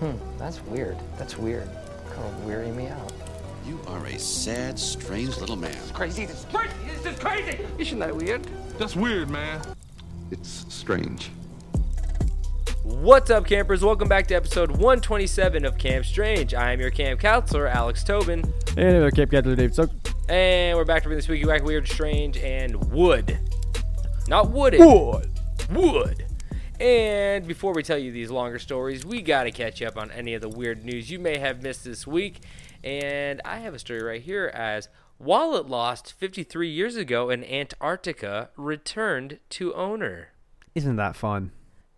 Hmm, that's weird. That's weird. Kind of weary me out. You are a sad, strange little man. It's crazy. This is crazy. This is crazy. Isn't that weird? That's weird, man. It's strange. What's up, campers? Welcome back to episode 127 of Camp Strange. I am your camp counselor, Alex Tobin, And another Cape Captain Dave Suck. and we're back to bring this week wack, weird, strange, and wood. Not wooded. Wood. Wood. And before we tell you these longer stories, we got to catch up on any of the weird news you may have missed this week. And I have a story right here as wallet lost 53 years ago in Antarctica returned to owner. Isn't that fun?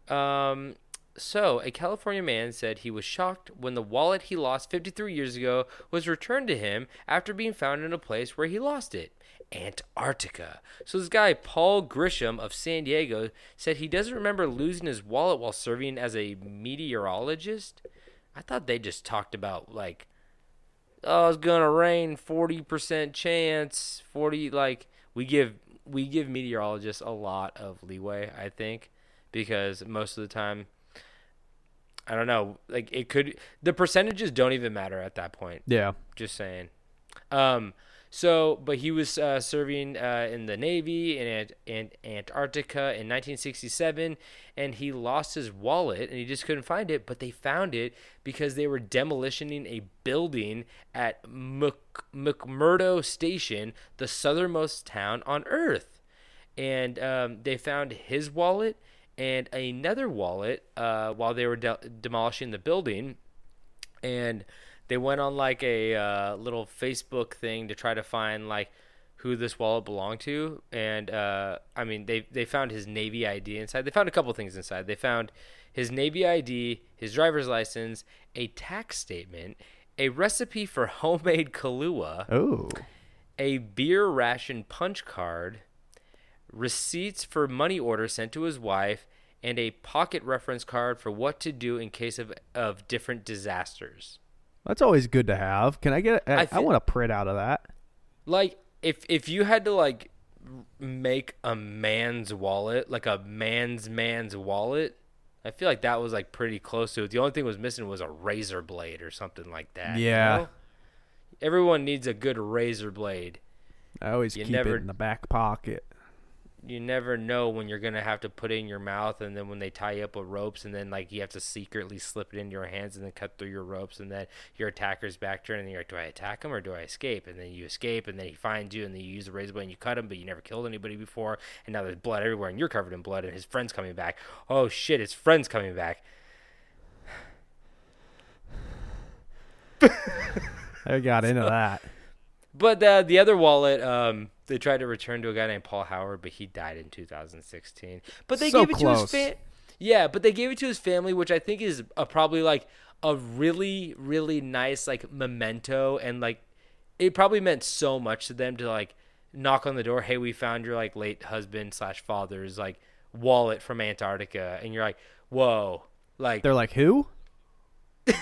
Um, so, a California man said he was shocked when the wallet he lost 53 years ago was returned to him after being found in a place where he lost it Antarctica. So, this guy, Paul Grisham of San Diego, said he doesn't remember losing his wallet while serving as a meteorologist. I thought they just talked about, like, oh, it's gonna rain 40% chance, 40, like, we give. We give meteorologists a lot of leeway, I think, because most of the time I don't know. Like it could the percentages don't even matter at that point. Yeah. Just saying. Um so but he was uh, serving uh, in the Navy in, in Antarctica in 1967 and he lost his wallet and he just couldn't find it but they found it because they were demolitioning a building at Mc- McMurdo Station, the southernmost town on earth. And um, they found his wallet and another wallet uh, while they were de- demolishing the building. And they went on like a uh, little Facebook thing to try to find like who this wallet belonged to. And uh, I mean, they they found his Navy ID inside. They found a couple things inside. They found his Navy ID, his driver's license, a tax statement, a recipe for homemade Kahlua, Oh. a beer ration punch card, receipts for money orders sent to his wife, and a pocket reference card for what to do in case of, of different disasters. That's always good to have. Can I get I I I want a print out of that. Like if if you had to like make a man's wallet, like a man's man's wallet, I feel like that was like pretty close to it. The only thing was missing was a razor blade or something like that. you Yeah. know? Everyone needs a good razor blade. I always You keep never- it in the back pocket. You never know when you're gonna have to put it in your mouth and then when they tie you up with ropes and then like you have to secretly slip it into your hands and then cut through your ropes and then your attacker's back turn and you're like do i attack him or do i escape? And then you escape and then he finds you and then you use the razor blade and you cut him but you never killed anybody before and now there's blood everywhere and you're covered in blood and his friend's coming back. Oh shit his friend's coming back. I got into that. But the the other wallet, um, they tried to return to a guy named Paul Howard, but he died in 2016. But they So gave it to his close. fam. Yeah, but they gave it to his family, which I think is a, probably like a really really nice like memento, and like it probably meant so much to them to like knock on the door. Hey, we found your like late husband slash father's like wallet from Antarctica, and you're like, whoa, like They're like, who?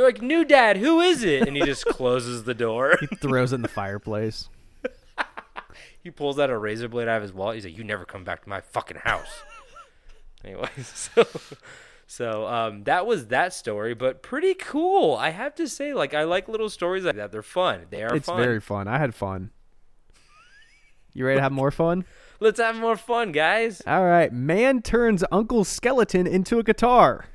they're like, new dad, who is it? And he just closes the door. He throws it in the fireplace. He pulls out a razor blade out of his wallet. He's like, "You never come back to my fucking house." Anyways, so so um, that was that story, but pretty cool. I have to say, like, I like little stories like that. They're fun. They are It's fun. very fun. I had fun. You ready to have more fun? Let's have more fun, guys. All right. Man turns Uncle Skeleton into a guitar.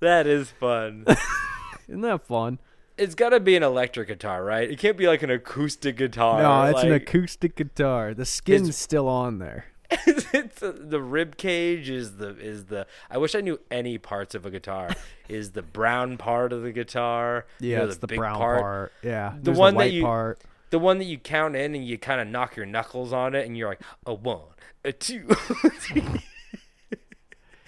That is fun. Isn't that fun? it's got to be an electric guitar, right? It can't be like an acoustic guitar. no, it's an acoustic guitar. The skin's still on there. it's a, uh, the rib cage is the is the I wish I knew any parts of a guitar. is the brown part of the guitar? you Yeah, know, it's the, big brown part. Yeah, The There's one the that you- part. the one that you count in and you kind of knock your knuckles on it and you're like a one, a two.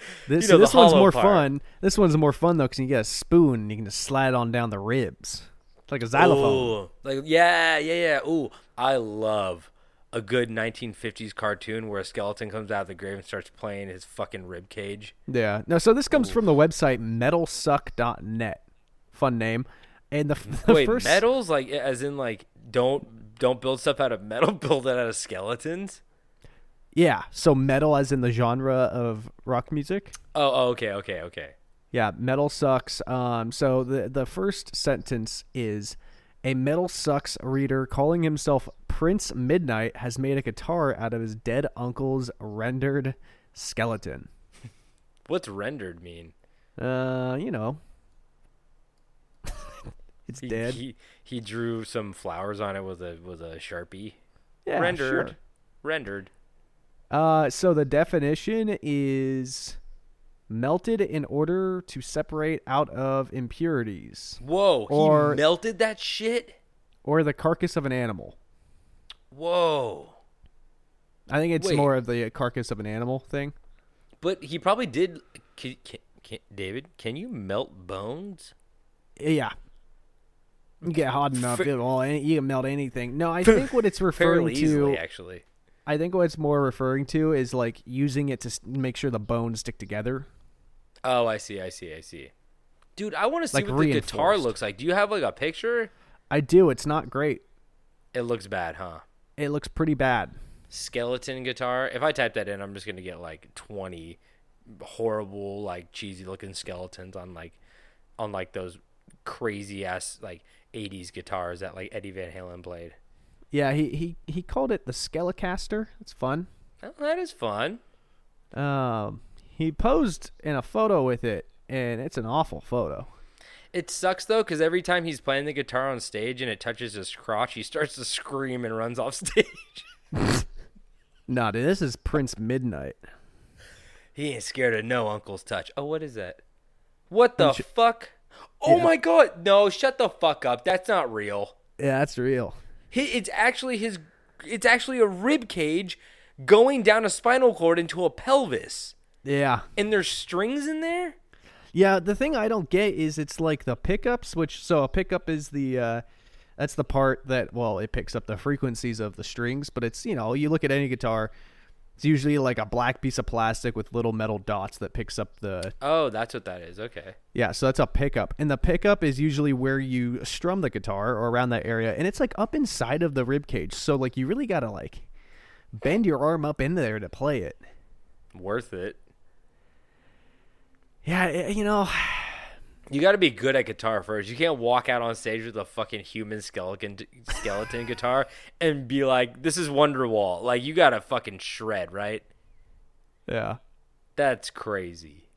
This, know, the this one's more part. fun. This one's more fun though because you get a spoon and you can just slide on down the ribs. It's like a xylophone. Ooh, like yeah, yeah, yeah. Ooh, I love a good 1950s cartoon where a skeleton comes out of the grave and starts playing his fucking rib cage. Yeah. No, so this comes from the website metalsucks.net. Fun name. And the, the Wait, first metals like as in like don't don't build stuff out of metal, build it out of skeletons. Yeah, so metal as in the genre of rock music. Oh, oh, okay, okay, okay. Yeah, metal sucks. Um, so the the first sentence is a metal sucks reader calling himself Prince Midnight has made a guitar out of his dead uncle's rendered skeleton. What's rendered mean? Uh, you know, it's He, dead. He he drew some flowers on it with a with a sharpie. yeah, rendered. sure. Rendered. Uh, so the definition is melted in order to separate out of impurities Whoa, Or- he melted that shit? or the carcass of an animal. Whoa. I think it's Wait. more of the carcass of an animal thing. But he probably did can, can, David, can you melt bones? Yeah. You get hot enough, Fa- it'll, you can melt anything. No, I think what it's referring Fairly to, easily actually. I think what it's more referring to is like using it to make sure the bones stick together. Oh, I see, I see, I see. Dude, I want to see Like what the guitar looks like. Do you have like a picture? I do. It's not great. It looks bad, huh? It looks pretty bad. Skeleton guitar. If I type that in, I'm just gonna get like 20 horrible, like cheesy looking skeletons on like on like those crazy ass like 80s guitars that like Eddie Van Halen played. Yeah, he he he called it the Skelecaster. It's fun. Oh, that is fun. Um, he posed in a photo with it, and it's an awful photo. It sucks though, because every time he's playing the guitar on stage and it touches his crotch, he starts to scream and runs off stage. Nah, dude, this is Prince Midnight. he ain't scared of no uncle's touch. Oh, what is that? What the fuck? Oh my god! No, shut the fuck up. That's not real. Yeah, that's real. It's actually his. It's actually a rib cage going down a spinal cord into a pelvis, Yeah, and there's strings in there. yeah. The thing I don't get is it's like the pickups, which so a pickup is the uh, that's the part that well it picks up the frequencies of the strings, but it's you know you look at any guitar, it's usually like a black piece of plastic with little metal dots that picks up the Oh, that's what that is. Okay. Yeah, so that's a pickup. And the pickup is usually where you strum the guitar or around that area. And it's like up inside of the rib cage. So like you really gotta like bend your arm up in there to play it. Worth it. Yeah, you know, You got to be good at guitar first. You can't walk out on stage with a fucking human skeleton skeleton guitar and be like, "This is Wonderwall." Like you got to fucking shred, right? yeah. That's crazy.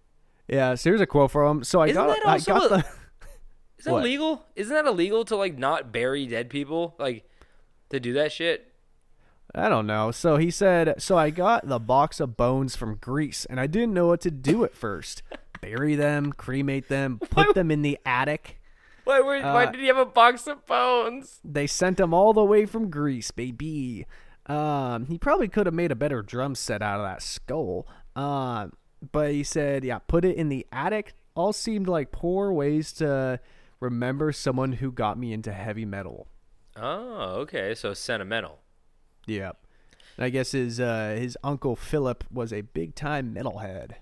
Yeah, so here's a quote from him. So I Isn't got that I got the Is that What? illegal? Isn't that illegal to like not bury dead people? Like to do that shit? I don't know. So he said, so I got the box of bones from Greece and I didn't know what to do at first. Bury them, cremate them, put them in the attic. Why? Why, why Uh, did he have a box of bones? They sent him all the way from Greece, baby. Um, he probably could have made a better drum set out of that skull. Um, but he said, yeah, put it in the attic. All seemed like poor ways to remember someone who got me into heavy metal. Oh, okay. So sentimental. Yep. And I guess his uh, his uncle Philip was a big time metalhead.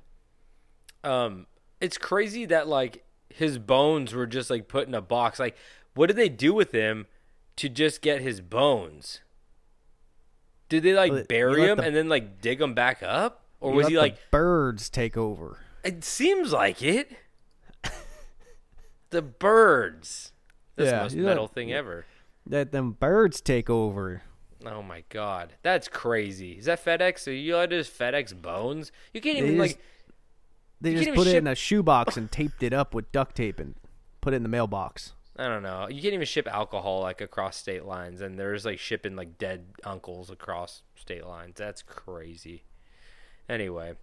Um it's crazy that like his bones were just like put in a box. Like what did they do with him to just get his bones? Did they like Well, bury him the- and then like dig him back up? Or was he like birds take over? it seems like it. The birds. That's Yeah, the most you let- metal thing ever. Let them birds take over. oh my god. That's crazy. Is that fedex? Are you allowed to just fedex bones? You can't even just- like They just put even it in a shoebox and taped it up with duct tape and put it in the mailbox. I don't know. You can't even ship alcohol like across state lines, and there's like shipping like dead uncles across state lines. That's crazy. Anyway,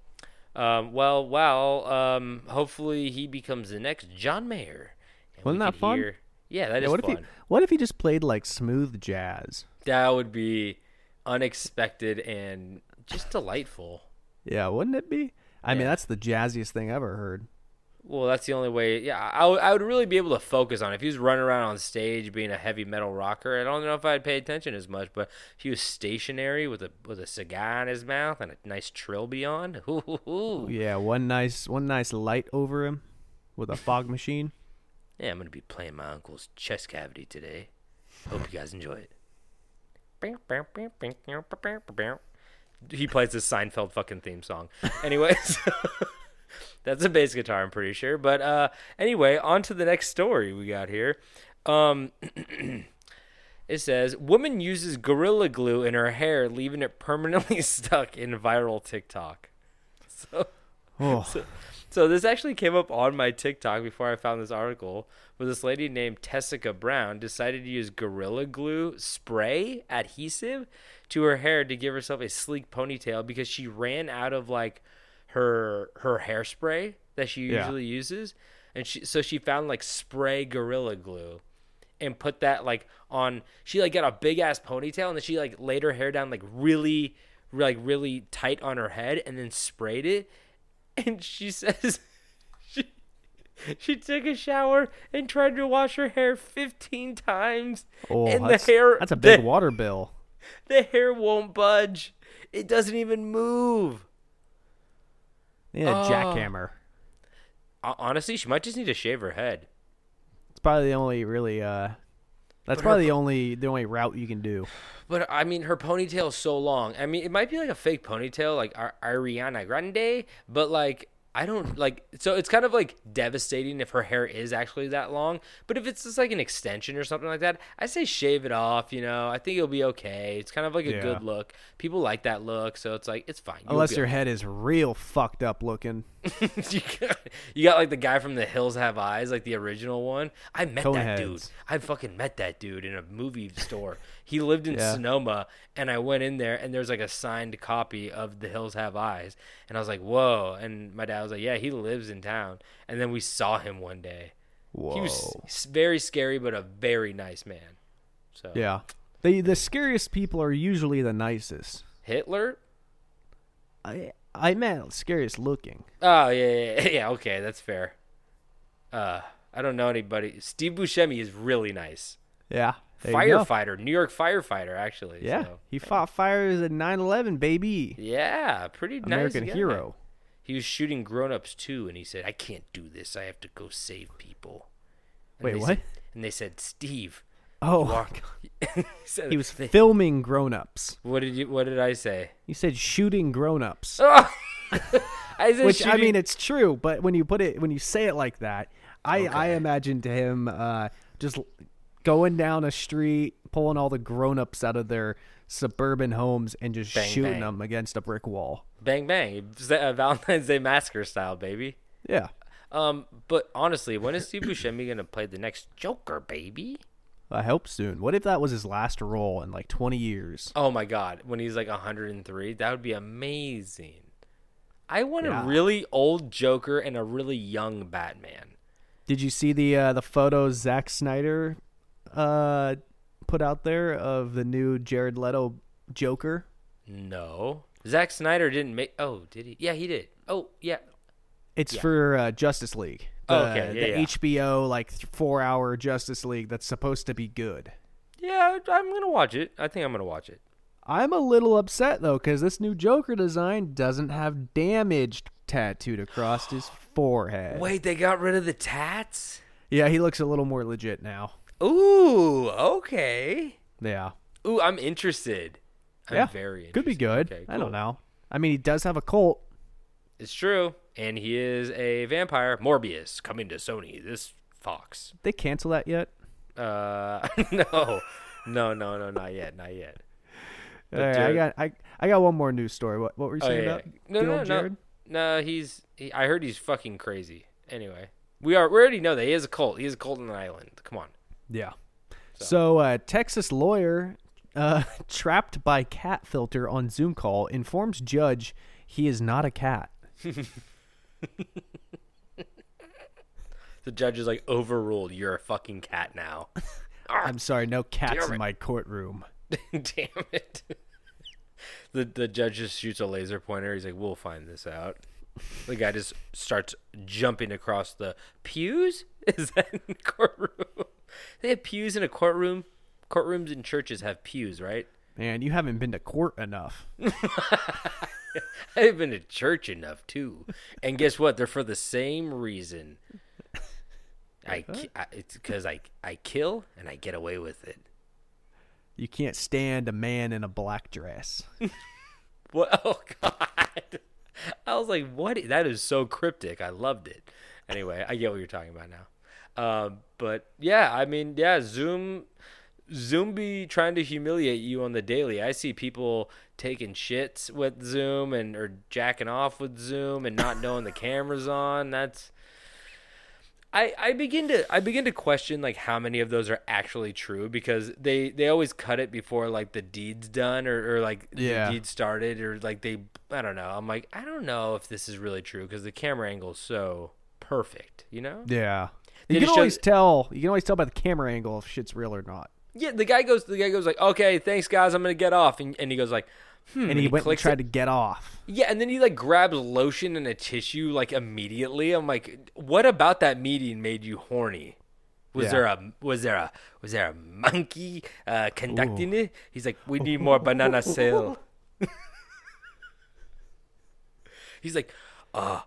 um, well, well, um, hopefully he becomes the next John Mayer. And Wasn't that fun? hear- Yeah, that is Yeah, what fun. if he what if he just played like smooth jazz? That would be unexpected and just delightful. Yeah, wouldn't it be? I mean, that's the jazziest thing I ever heard. Well, that's the only way. Yeah, I, would- really be able to focus on it. if he was running around on stage being a heavy metal rocker. I don't know if I'd pay attention as much, but if he was stationary with a with a cigar in his mouth and a nice trilby on. Ooh, ooh, ooh. Yeah, one nice one nice light over him with a fog machine. Yeah, I'm gonna be playing my uncle's chest cavity today. Hope you guys enjoy it. he plays the Seinfeld fucking theme song. Anyways, that's a bass guitar, I'm pretty sure. But uh, anyway, on to the next story we got here. Um, it says woman uses gorilla glue in her hair, leaving it permanently stuck in viral TikTok. So. Oh, So this actually came up on my TikTok before I found this article, where this lady named Tessica Brown decided to use Gorilla Glue spray adhesive to her hair to give herself a sleek ponytail because she ran out of like her her hairspray that she Yeah. usually uses, and she so she found like spray Gorilla Glue and put that like on she like got a big ass ponytail and then she like laid her hair down like really like really tight on her head and then sprayed it and she says she she took a shower and tried to wash her hair 15 times oh and that's, the hair that's a big the, water bill. the hair won't budge it doesn't even move Yeah, Oh. jackhammer. Honestly she might just need to shave her head It's probably the only really. uh That's But her probably the only the only route you can do. But I mean, her ponytail is so long. I mean, it might be like a fake ponytail, like Ar- Ariana Grande, but like I don't like. So it's kind of like devastating if her hair is actually that long. But if it's just like an extension or something like that, I say shave it off. You know, I think it'll be okay. It's kind of like a Yeah. good look. People like that look, so it's like it's fine. You'll Unless your head is real fucked up looking. you, got, you got like the guy from The Hills Have Eyes, like the original one. I met that dude. I fucking met that dude in a movie store. He lived in Yeah. Sonoma, and I went in there, and there's like a signed copy of The Hills Have Eyes, and I was like, "Whoa!" And my dad was like, "Yeah, he lives in town." And then we saw him one day. Whoa. He was very scary, but a very nice man. So Yeah. The the scariest people are usually the nicest. Hitler. I I meant scariest looking. Oh yeah, yeah, yeah. Okay, that's fair. Uh, I don't know anybody. Steve Buscemi is really nice. Yeah. there you go. firefighter, New York firefighter, actually. Yeah. so. He fought fires at 9/11, baby. yeah, pretty nice American guy. hero. He was shooting grown-ups too, and he said, "I can't do this. I have to go save people." And Wait, what? Said, and they said, "Steve." Oh, he, said, he was filming grown-ups. what did you? What did I say? He said shooting grown-ups. I said, Which I mean, it's true, but when you put it, when you say it like that, I I Okay. imagined him uh, just going down a street, pulling all the grown-ups out of their suburban homes and just Bang, shooting bang. them against a brick wall. bang bang, uh, Valentine's Day massacre style, baby. Yeah, Um, but honestly, when is Steve Buscemi gonna play the next Joker, baby? I hope soon. What if that was his last role in like 20 years? Oh my god, when he's like 103, that would be amazing. I want Yeah. a really old Joker and a really young Batman. Did you see the uh, the photos Zack Snyder uh, put out there of the new Jared Leto Joker? No. Zack Snyder didn't make Oh, did he? Yeah, he did. Oh, yeah. It's Yeah. for uh, Justice League. The, Oh, okay, yeah, the yeah. HBO like four hour Justice League that's supposed to be good. Yeah, I'm going to watch it. I think I'm going to watch it. I'm a little upset though because this new Joker design doesn't have damaged tattooed across his forehead. Wait, they got rid of the tats? Yeah, he looks a little more legit now. Ooh, okay. Yeah. Ooh, I'm interested. I'm yeah. very interested. Could be good. Okay, I don't know. I mean, he does have a cult. It's true. And he is a vampire. Morbius coming to Sony this Fox. They cancel that yet? Uh, no, no, no, no, not yet, not yet. All right, I got I I got one more news story. What what were you Oh, saying yeah, about yeah. no, no, old no, Jared? no. He's. He, I heard he's fucking crazy. Anyway, we are. We already know that he is a cult. He is a cult on an island. Come on. Yeah. So, uh, Texas lawyer uh, trapped by cat filter on Zoom call informs judge he is not a cat. The judge is like overruled. You're a fucking cat now. I'm sorry, no cats Damn in it. my courtroom. Damn it. the the judge just shoots a laser pointer. He's like, "We'll find this out." The guy just starts jumping across the pews. Is that in the courtroom? They have pews in a courtroom. Courtrooms in churches have pews, right? Man, you haven't been to court enough. I've been to church enough too, and guess what? They're for the same reason. I, I it's because I I kill and I get away with it. You can't stand a man in a black dress. What? Oh God! I was like, "What? That is so cryptic." I loved it. Anyway, I get what you're talking about now. Um, but yeah, I mean, yeah, Zoom, Zoom be trying to humiliate you on the daily. I see people taking shits with Zoom and or jacking off with Zoom and not knowing the camera's on. That's I, I begin to I begin to question like how many of those are actually true because they they always cut it before like the deed's done or, or like Yeah. the deed started or like they I don't know I'm like I don't know if this is really true because the camera angle is so perfect you know Yeah. They You can always tell. You can always tell by the camera angle if shit's real or not. Yeah the guy goes the guy goes like okay thanks guys I'm gonna get off and, and he goes like hmm, And he went and tried it. to get off. Yeah, and then he like grabs lotion and a tissue like immediately. I'm like, what about that meeting made you horny? Was Yeah. there a was there a was there a monkey uh, conducting it? He's like, we need more banana sale. He's like, uh,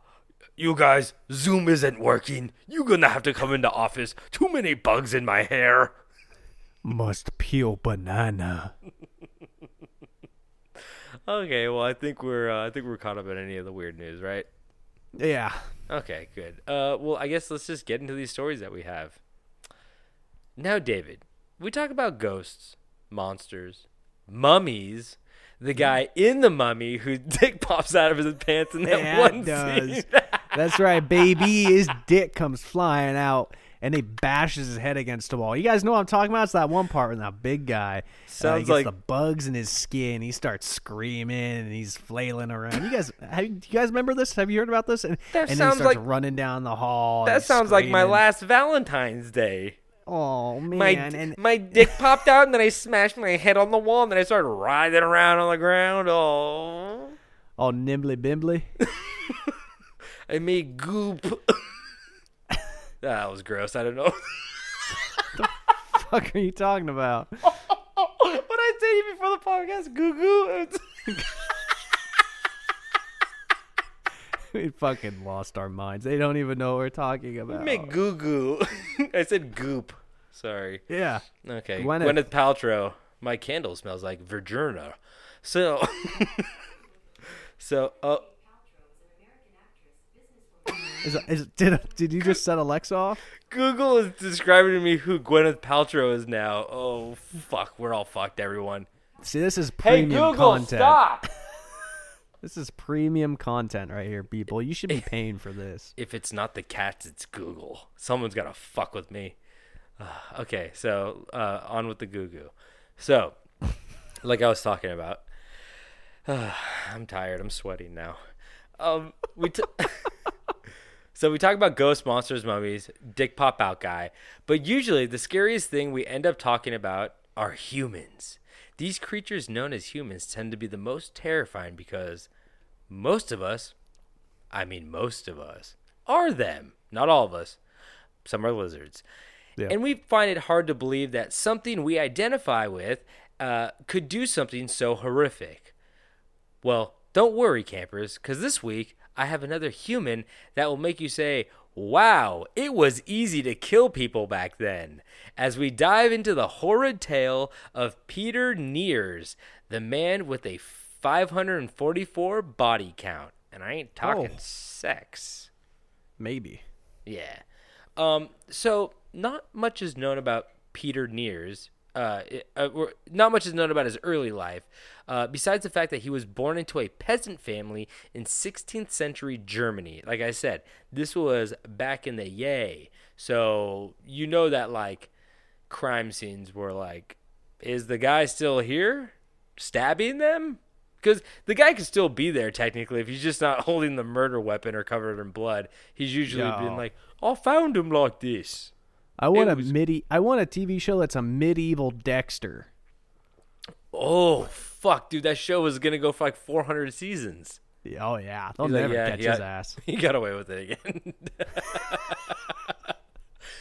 you guys, Zoom isn't working. You're gonna have to come into office. Too many bugs in my hair. Must peel banana. Okay, well, I think we're uh, I think we're caught up in any of the weird news, right? Yeah. Okay, good. Uh, well, I guess let's just get into these stories that we have. Now, David, we talk about ghosts, monsters, mummies. The guy in the mummy whose dick pops out of his pants in that one does. scene. That's right, baby. His dick comes flying out, and he bashes his head against the wall. You guys know what I'm talking about? It's that one part when that big guy uh, Sounds gets like- the bugs in his skin. He starts screaming and he's flailing around. You guys, have, you guys remember this? Have you heard about this? And, That and sounds he starts like- running down the hall. that and sounds like my last Valentine's Day. Oh man! My and my dick popped out, and then I smashed my head on the wall, and then I started writhing around on the ground. Oh, all nimbly bimbly. I made goop. that was gross. I don't know. the fuck are you talking about? what I say you before the podcast? Goo goo. we fucking lost our minds. They don't even know what we're talking about. You make goo goo. I said goop. Sorry. yeah. Okay. Gwyneth. Gwyneth. Paltrow. My candle smells like Virginia. So. so. Uh, Is, is did did you just set Alexa off? Google is describing to me who Gwyneth Paltrow is now. Oh fuck, we're all fucked, everyone. See, this is premium Hey Google, content. stop! This is premium content right here, people. You should be paying for this. if it's not the cats, it's Google. Someone's gotta fuck with me. Uh, okay, so uh, on with the goo goo. So, like I was talking about, I'm tired. I'm sweating now. Um, we t- so we talk about ghost monsters, mummies, dick pop out guy, but usually the scariest thing we end up talking about are humans. These creatures known as humans tend to be the most terrifying because most of us, I mean most of us, are them. Not all of us. Some are lizards. Yeah. And we find it hard to believe that something we identify with uh, could do something so horrific. Well, don't worry, campers, because this week I have another human that will make you say, Wow, it was easy to kill people back then. As we dive into the horrid tale of Peter Niers, the man with a 544 body count. And I ain't talking Oh. sex. Maybe. Yeah. Um, so not much is known about Peter Niers. Uh, it- uh, not much is known about his early life, uh, besides the fact that he was born into a peasant family in 16th century Germany. Like I said, this was back in the yay. So you know that like crime scenes were like, is the guy still here, stabbing them? Because the guy could still be there technically if he's just not holding the murder weapon or covered in blood. He's usually No. been like, I found him like this. I want It a midi. I want a TV show that's a medieval Dexter. Oh fuck, dude, that show was gonna go for like 400 seasons. Oh yeah, they'll He's like, never "Yeah, catch he his ass. He got away with it again.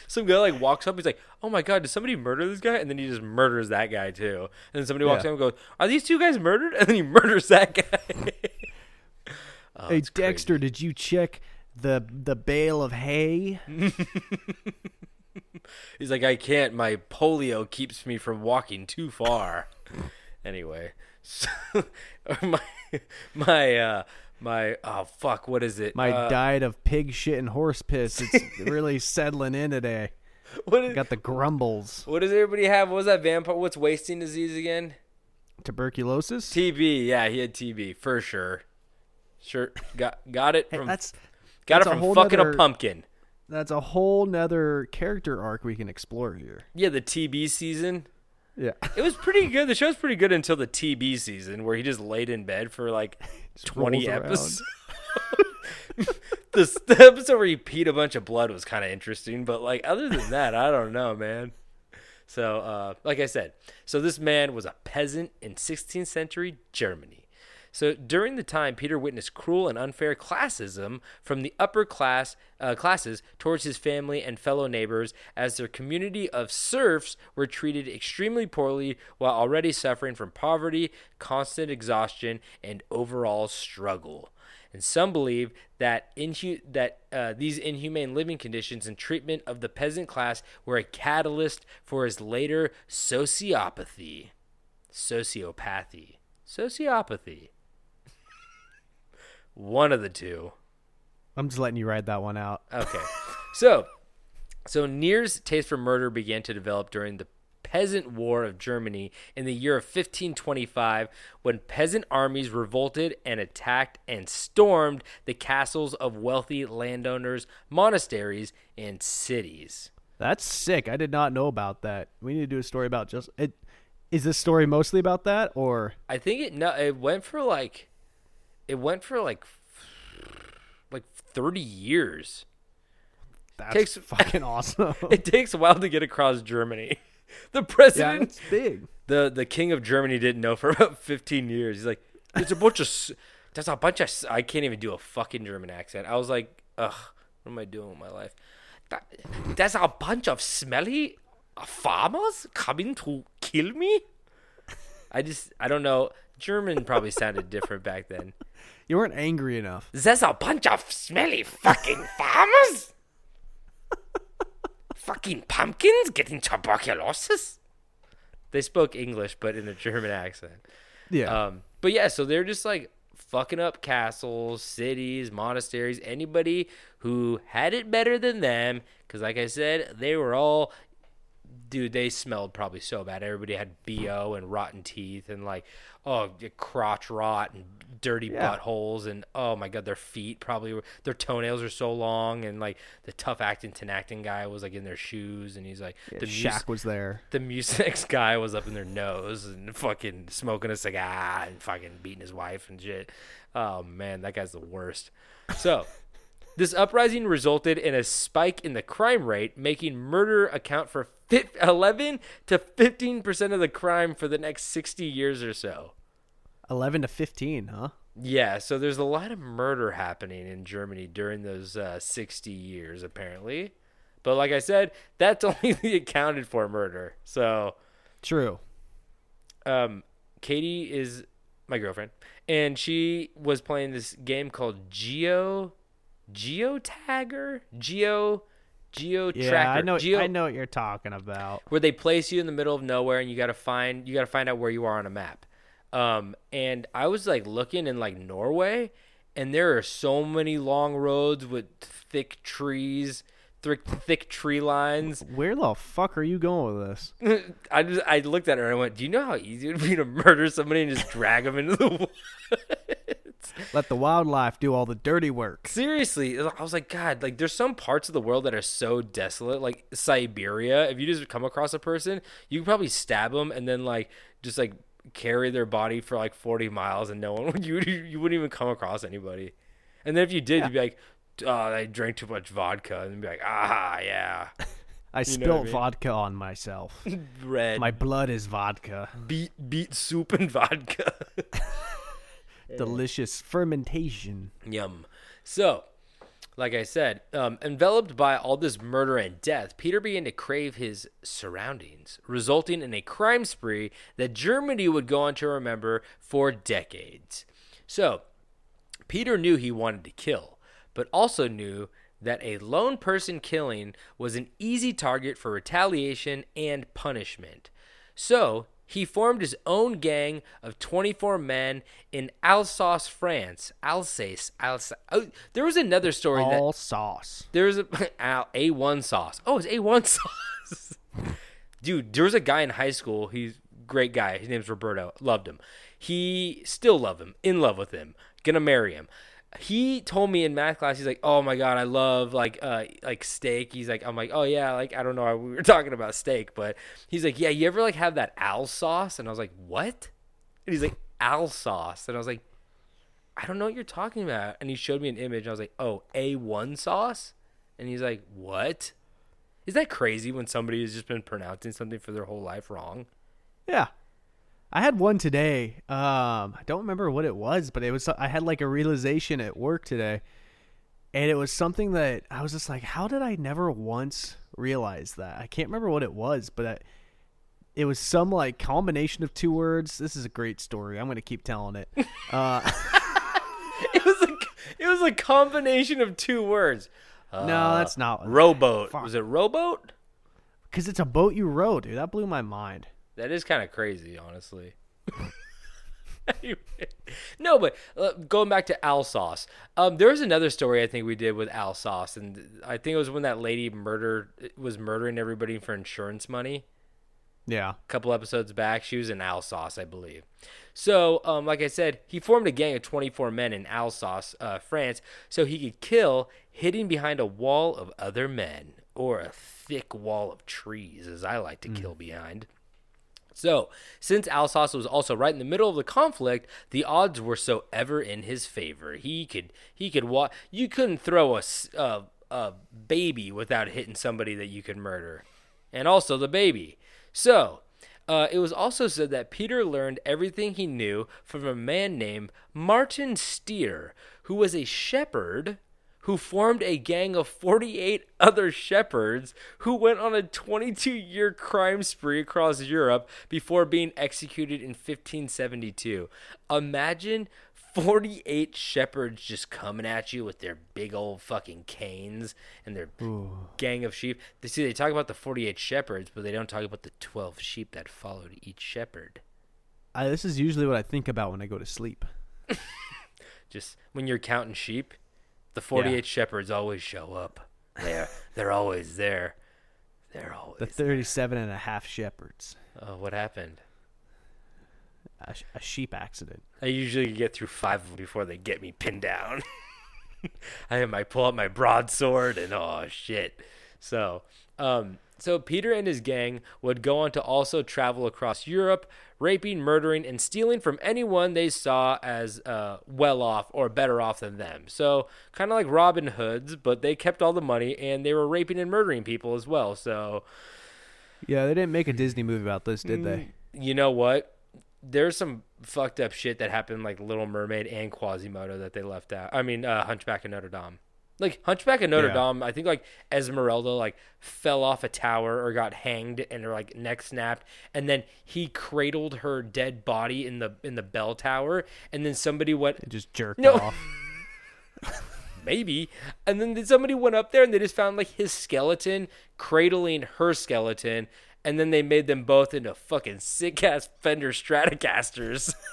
Some guy like walks up, he's like, "Oh my god, did somebody murder this guy?" And then he just murders that guy too. And then somebody walks Yeah. up and goes, "Are these two guys murdered?" And then he murders that guy. Oh, hey it's crazy. Dexter, did you check the the bale of hay? He's like, I can't. My polio keeps me from walking too far. Anyway, so, my my uh my oh fuck what is it My uh, diet of pig shit and horse piss. It's really settling in today. what, is, Got the grumbles. what does everybody have what was that vampire what's wasting disease again Tuberculosis? tb yeah he had tb for sure sure got got it from that's got it that's a from whole fucking a pumpkin that's a whole nother character arc we can explore here. yeah the tb season Yeah. it was pretty good the show's pretty good until the tb season where he just laid in bed for like 20 rolls episodes this the episode where he peed a bunch of blood was kind of interesting, but like other than that, I don't know, man. So, uh, like I said, so this man was a peasant in 16th century Germany. So during the time, Peter witnessed cruel and unfair classism from the upper class uh, classes towards his family and fellow neighbors, as their community of serfs were treated extremely poorly while already suffering from poverty, constant exhaustion, and overall struggle. And some believe that inhu- that uh, these inhumane living conditions and treatment of the peasant class were a catalyst for his later sociopathy, sociopathy, sociopathy. One of the two. I'm just letting you ride that one out. Okay. So, so Niers' taste for murder began to develop during the Peasant War of Germany in the year of 1525 when peasant armies revolted and attacked and stormed the castles of wealthy landowners, monasteries, and cities. That's sick. I did not know about that. We need to do a story about just it. Is this story mostly about that, or I think it no, it went for like it went for like like 30 years. that's Takes- fucking awesome? It takes a while to get across Germany. The yeah, president it's big. the the king of Germany didn't know for about 15 years. He's like, there's a bunch of, s- there's a bunch of, s- I can't even do a fucking German accent. I was like, ugh, what am I doing with my life? That, there's a bunch of smelly farmers coming to kill me. I just, I don't know. German probably sounded different back then. You weren't angry enough. There's a bunch of smelly fucking farmers. fucking pumpkins getting tuberculosis. They spoke English, but in a German accent. Yeah. Um, but yeah, so they're just like fucking up castles, cities, monasteries, anybody who had it better than them. Because, like I said, they were all, dude, they smelled probably so bad. Everybody had bo and rotten teeth and like, oh, crotch rot and dirty Yeah. buttholes and oh my god, their feet probably were, their toenails are so long and like the tough acting Tinactin guy was like in their shoes and he's like the mus- was there. the Mucinex guy was up in their nose and fucking smoking a cigar and fucking beating his wife and shit. Oh man, that guy's the worst. So, this uprising resulted in a spike in the crime rate, making murder account for 11 to 15% of the crime for the next 60 years or so. Eleven to fifteen, huh? Yeah, so there's a lot of murder happening in Germany during those uh, 60 years, apparently. But like I said, that's only the accounted for murder. So, True. um, Katie is my girlfriend, and she was playing this game called Geo, Geo Tagger, Geo, Geo Yeah, Tracker. I know. Geo, I know what you're talking about. where they place you in the middle of nowhere, and you got to find you got to find out where you are on a map. Um, and I was like looking in like Norway, and there are so many long roads with thick trees, thick thick tree lines. Where the fuck are you going with this? I just I looked at her and I went, "Do you know how easy it would be to murder somebody and just drag them into the woods?" Let the wildlife do all the dirty work. Seriously, I was like, God, like there's some parts of the world that are so desolate, like Siberia. If you just come across a person, you could probably stab them and then like just like carry their body for like 40 miles and no one would you you wouldn't even come across anybody. And then if you did, you'd be like, oh, I drank too much vodka, and be like, ah, yeah, I know spilled I mean? vodka on myself. red My blood is vodka. beet beet soup and vodka. Delicious fermentation. Yum. So, like I said, um, enveloped by all this murder and death, Peter began to crave his surroundings, resulting in a crime spree that Germany would go on to remember for decades. So, Peter knew he wanted to kill, but also knew that a lone person killing was an easy target for retaliation and punishment. So, he formed his own gang of 24 men in Alsace, France. Alsace, Alsace. Oh, there was another story that All sauce. there was a Al- A1 sauce. Oh, it's A1 sauce. Dude, there was a guy in high school. He's a great guy. His name's Roberto. Loved him. He still love him. In love with him. Gonna marry him. He told me in math class, he's like, "Oh my god, I love like uh like steak." He's like, "I'm like, oh yeah, like I don't know, we were talking about steak, but he's like, yeah, you ever like have that al sauce?" And I was like, "What?" And he's like, "Al sauce," and I was like, I don't know what you're talking about. And he showed me an image. I was like, oh, A1 sauce? And he's like, what? Is that crazy when somebody has just been pronouncing something for their whole life wrong? Yeah. I had one today. Um, I don't remember what it was, but it was I had like a realization at work today. And it was something that I was just like, how did I never once realize that? I can't remember what it was, but I, it was some like combination of two words. This is a great story. I'm going to keep telling it. Uh, It was a, it was a combination of two words. no, that's not Rowboat. Fuck. Was it rowboat? because it's a boat you row, dude. That blew my mind. That is kind of crazy, honestly. Anyway. no, but uh, going back to Alsace, um, there was another story I think we did with Alsace, and I think it was when that lady murdered was murdering everybody for insurance money. Yeah. A couple episodes back. She was in Alsace, I believe. So, um, like I said, he formed a gang of 24 men in Alsace, uh, France, so he could kill hiding behind a wall of other men, or a thick wall of trees, as I like to kill behind. So, since Alsace was also right in the middle of the conflict, the odds were so ever in his favor. He could he could walk. You couldn't throw a a baby without hitting somebody that you could murder, and also the baby. So, uh, it was also said that Peter learned everything he knew from a man named Martin Steer, who was a shepherd who formed a gang of 48 other shepherds who went on a 22 year crime spree across Europe before being executed in 1572. Imagine 48 shepherds just coming at you with their big old fucking canes and their gang of sheep. They see they talk about the 48 shepherds, but they don't talk about the 12 sheep that followed each shepherd. I, this is usually what I think about when I go to sleep. Just when you're counting sheep, the 48 shepherds always show up. They're they're always there. They're always. The 37 and a half shepherds. oh, what happened? A, sh- a sheep accident. I usually get through five of them before they get me pinned down. I have my pull out my broadsword and oh shit. So, um, so Peter and his gang would go on to also travel across Europe, raping, murdering, and stealing from anyone they saw as uh, well off or better off than them. So, kind of like Robin Hoods, but they kept all the money and they were raping and murdering people as well. So, Yeah, they didn't make a Disney movie about this, did they? you know what? There's some fucked up shit that happened, like Little Mermaid and Quasimodo, that they left out. I mean, uh, Hunchback of Notre Dame. Like Hunchback of Notre Yeah. Dame, I think like Esmeralda like fell off a tower or got hanged and her like neck snapped, and then he cradled her dead body in the in the bell tower, and then somebody went It just jerked No. off. maybe. And then somebody went up there and they just found like his skeleton cradling her skeleton. And then they made them both into fucking sick ass Fender Stratocasters.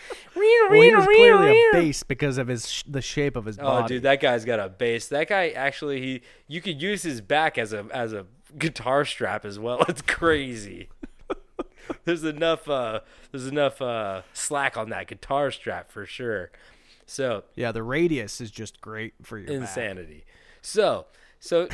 Well, he was clearly a bass because of his sh- the shape of his body. Oh, dude, that guy's got a bass. That guy actually, he you could use his back as a as a guitar strap as well. It's crazy. there's enough uh there's enough uh slack on that guitar strap for sure. So yeah, the radius is just great for your back. insanity. So, so,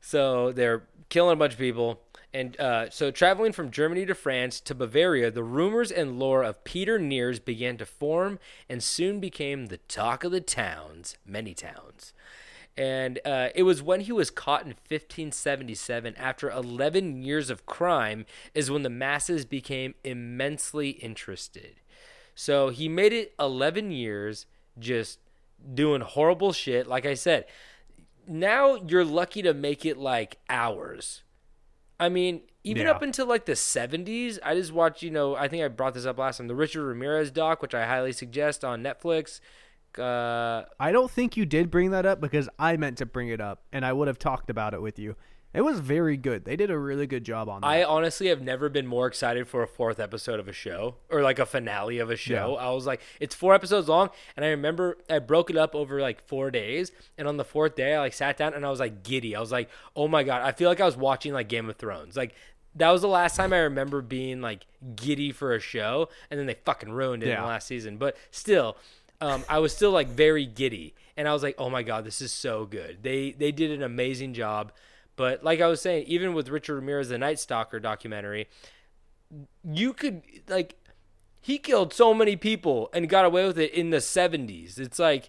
so they're killing a bunch of people, and uh, so traveling from Germany to France to Bavaria, the rumors and lore of Peter Niers began to form, and soon became the talk of the towns, many towns. And uh, it was when he was caught in 1577, after 11 years of crime, is when the masses became immensely interested. So he made it 11 years just doing horrible shit. Like I said, now you're lucky to make it like hours. I mean, even Yeah. up until like the 70s, I just watched, you know, I think I brought this up last time, the Richard Ramirez doc, which I highly suggest on Netflix. Uh, I don't think you did bring that up because I meant to bring it up and I would have talked about it with you. It was very good. They did a really good job on that. I honestly have never been more excited for a fourth episode of a show or like a finale of a show. Yeah. I was like, it's four episodes long, and I remember I broke it up over like four days, and on the fourth day, I like sat down and I was like giddy. I was like, oh my god, I feel like I was watching like Game of Thrones. Like that was the last time I remember being like giddy for a show, and then they fucking ruined it in the last season. But still. Um, I was still like very giddy, and I was like, "Oh my god, this is so good." They they did an amazing job. But like I was saying, even with Richard Ramirez, the Night Stalker documentary, you could like he killed so many people and got away with it in the 70s. It's like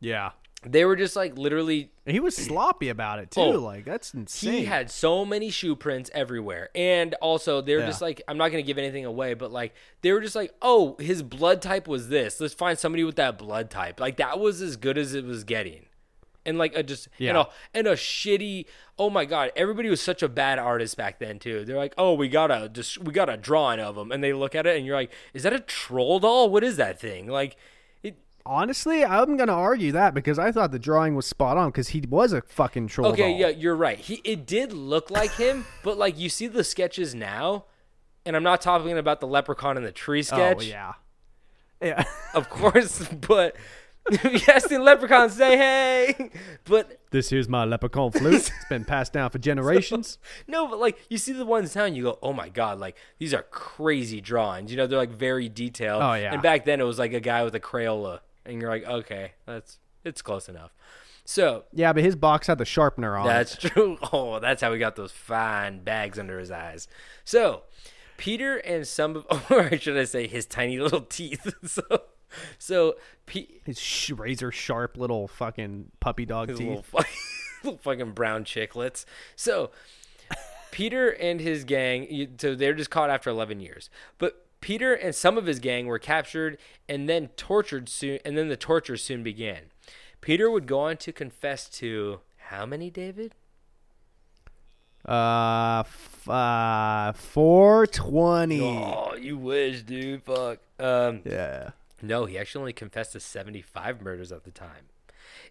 yeah. they were just like literally he was sloppy about it too. Oh, like that's insane. he had so many shoe prints everywhere. And also they were Yeah. just like I'm not going to give anything away, but like they were just like, "Oh, his blood type was this. Let's find somebody with that blood type." Like that was as good as it was getting. And like a just and Yeah. a and a shitty oh my god everybody was such a bad artist back then too they're like oh we got a just we got a drawing of him and they look at it and you're like is that a troll doll what is that thing like it Honestly, I'm gonna argue that because I thought the drawing was spot on because he was a fucking troll. Okay, doll. yeah, you're right. He it did look like him, but like you see the sketches now, and I'm not talking about the leprechaun in the tree oh, sketch, Oh yeah. Yeah. of course, but yes, the leprechaun say hey, but this here's my leprechaun flute. It's been passed down for generations. no, but like you see the ones now, and you go, oh my god, like these are crazy drawings. You know, they're like very detailed. Oh, yeah. And back then it was like a guy with a Crayola, and you're like, okay, that's it's close enough. So yeah, but his box had the sharpener on. it. That's true. Oh, that's how he got those fine bags under his eyes. So, Peter and some of, or should I say, his tiny little teeth. so, so P, his sh- razor sharp little fucking puppy dog teeth. little, fucking, little fucking brown chiclets. So, Peter and his gang, you- so they're just caught after 11 years. But Peter and some of his gang were captured and then tortured soon, and then the torture soon began. Peter would go on to confess to how many, David? Uh, f- uh, four twenty. Oh, you wish, dude. Fuck. Um, Yeah, no, he actually only confessed to 75 murders at the time,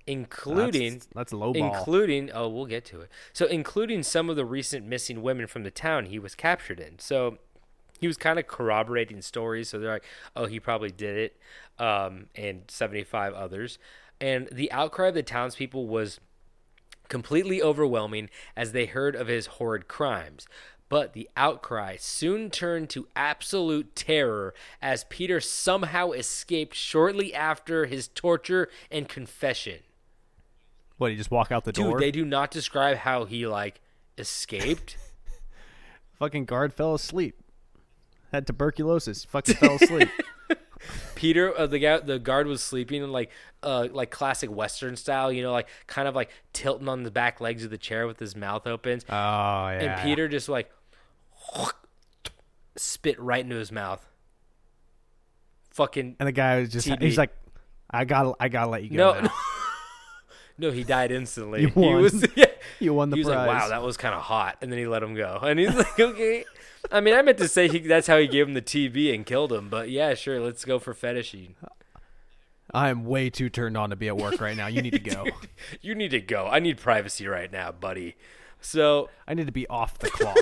including that's, that's low ball. including oh, we'll get to it. So, including some of the recent missing women from the town he was captured in. So, he was kind of corroborating stories. So they're like, oh, he probably did it, um, and 75 others. And the outcry of the townspeople was completely overwhelming as they heard of his horrid crimes. But the outcry soon turned to absolute terror as Peter somehow escaped shortly after his torture and confession. what? He just walk out the Dude, door. they do not describe how he like escaped. fucking guard fell asleep. Had tuberculosis. Fucking fell asleep. Peter, uh, the guy, the guard was sleeping in like, uh, like classic Western style, you know, like kind of like tilting on the back legs of the chair with his mouth open. Oh yeah. and Peter just like spit right into his mouth. Fucking and the guy was just TB. he's like, I gotta I gotta let you go. no, no, he died instantly. You He won. was yeah. You won the he was like, prize. "Wow, that was kind of hot," and then he let him go, and he's like, "Okay." I mean, I meant to say he, that's how he gave him the TB and killed him, but yeah, sure, let's go for fetishing. I am way too turned on to be at work right now. You need to go. You need to go. I need privacy right now, buddy. So I need to be off the clock.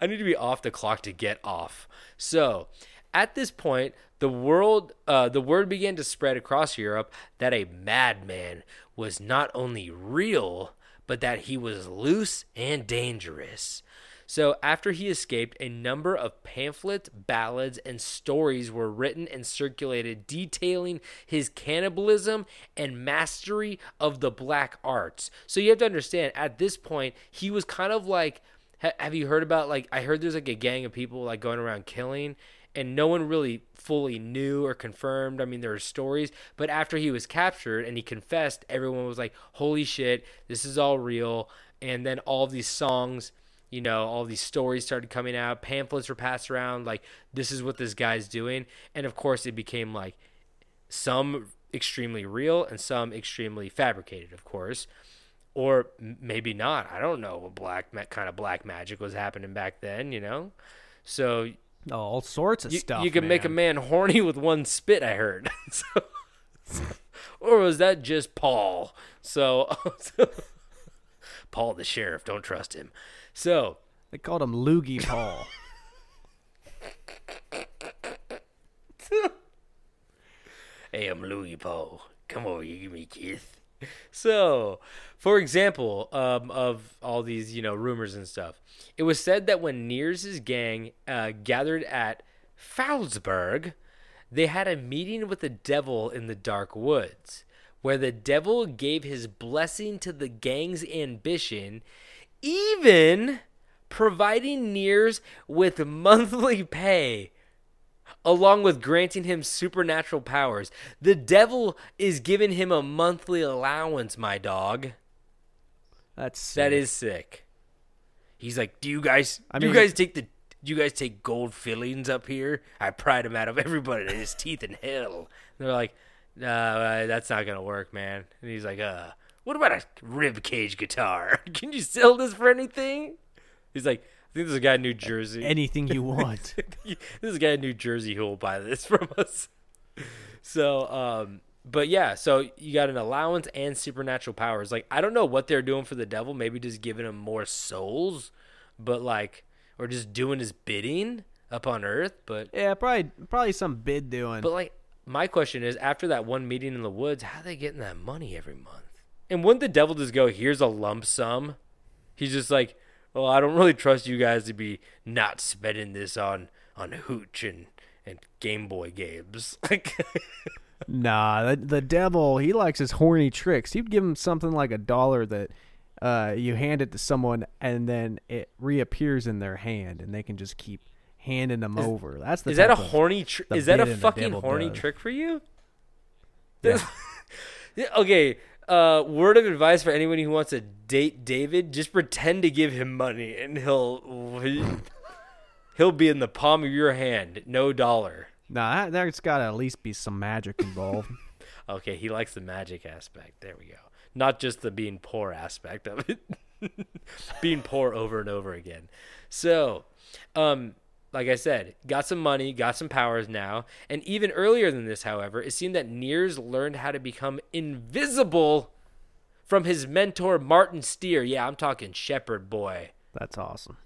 I need to be off the clock to get off. So, at this point, the world, uh, the word began to spread across Europe that a madman was not only real, but that he was loose and dangerous. So, after he escaped, a number of pamphlets, ballads, and stories were written and circulated detailing his cannibalism and mastery of the black arts. So, you have to understand, at this point, he was kind of like Ha- have you heard about like I heard there's like a gang of people like going around killing and no one really fully knew or confirmed. I mean there were stories, but after he was captured and he confessed, everyone was like, "Holy shit, this is all real." And then all these songs, you know, all these stories started coming out, pamphlets were passed around like this is what this guy's doing. And of course it became like some extremely real and some extremely fabricated, of course or maybe not. I don't know what black ma- kind of black magic was happening back then, you know. So Oh, all sorts of you, stuff. you can make a man horny with one spit. I heard. so, or was that just Paul? So, Paul the sheriff. Don't trust him. So They called him Loogie Paul. Hey, I'm Louis Paul. Come over here, give me a kiss. So, for example, um, of all these, you know, rumors and stuff, it was said that when Niers' gang uh, gathered at Fowlsburg, they had a meeting with the devil in the dark woods, where the devil gave his blessing to the gang's ambition, even providing Niers with monthly pay along with granting him supernatural powers. The devil is giving him a monthly allowance, my dog. That's That sick. is sick. He's like, "Do you guys I do you guys take the do you guys take gold fillings up here? I pried him out of everybody in his teeth in hell." And they're like, "No, uh, that's not gonna work, man." And he's like, "Uh, what about a rib cage guitar? Can you sell this for anything?" He's like, "I think there's a guy in New Jersey." anything you want. this is a guy in New Jersey who will buy this from us. So, um, but yeah, so you got an allowance and supernatural powers. Like, I don't know what they're doing for the devil. Maybe just giving him more souls, but like, or just doing his bidding up on Earth. But, yeah, probably probably some bid doing. but like, my question is, after that one meeting in the woods, how are they getting that money every month? And wouldn't the devil just go, "Here's a lump sum"? He's just like, "Well, I don't really trust you guys to be not spending this on on hooch and and Game Boy games." Nah, the, the devil, he likes his horny tricks. You'd give him something like a dollar that uh, you hand it to someone and then it reappears in their hand and they can just keep handing them over. That's the is that a horny? Tr- is that a bid and the fucking horny does. trick for you? Yeah, okay. Uh, word of advice for anyone who wants to date David: just pretend to give him money, and he'll he'll be in the palm of your hand, no dollar. Nah, that- there's got to at least be some magic involved. Okay, he likes the magic aspect. There we go. Not just the being poor aspect of it. being poor over and over again. So, um, like I said, got some money, got some powers now. And even earlier than this, however, it seemed that Niers learned how to become invisible from his mentor, Martin Steer. Yeah, I'm talking Shepherd Boy. That's awesome.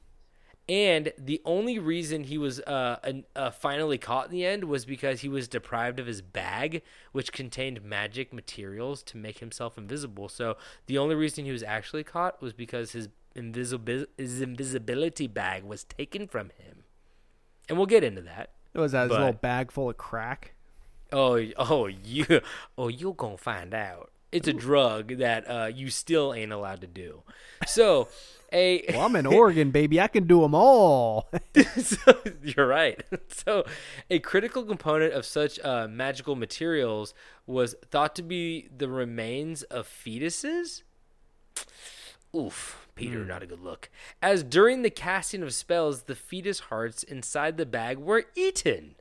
And the only reason he was uh, an, uh, finally caught in the end was because he was deprived of his bag, which contained magic materials to make himself invisible. So the only reason he was actually caught was because his, invisibil- his invisibility bag was taken from him. And we'll get into that. It was that his But- little bag full of crack. Oh, oh, you, oh, you're gonna find out. It's a drug that uh, you still ain't allowed to do. So, a Well, I'm in Oregon, baby. I can do them all. so, you're right. So, a critical component of such uh, magical materials was thought to be the remains of fetuses. Oof, Peter, not a good look. As during the casting of spells, the fetus hearts inside the bag were eaten.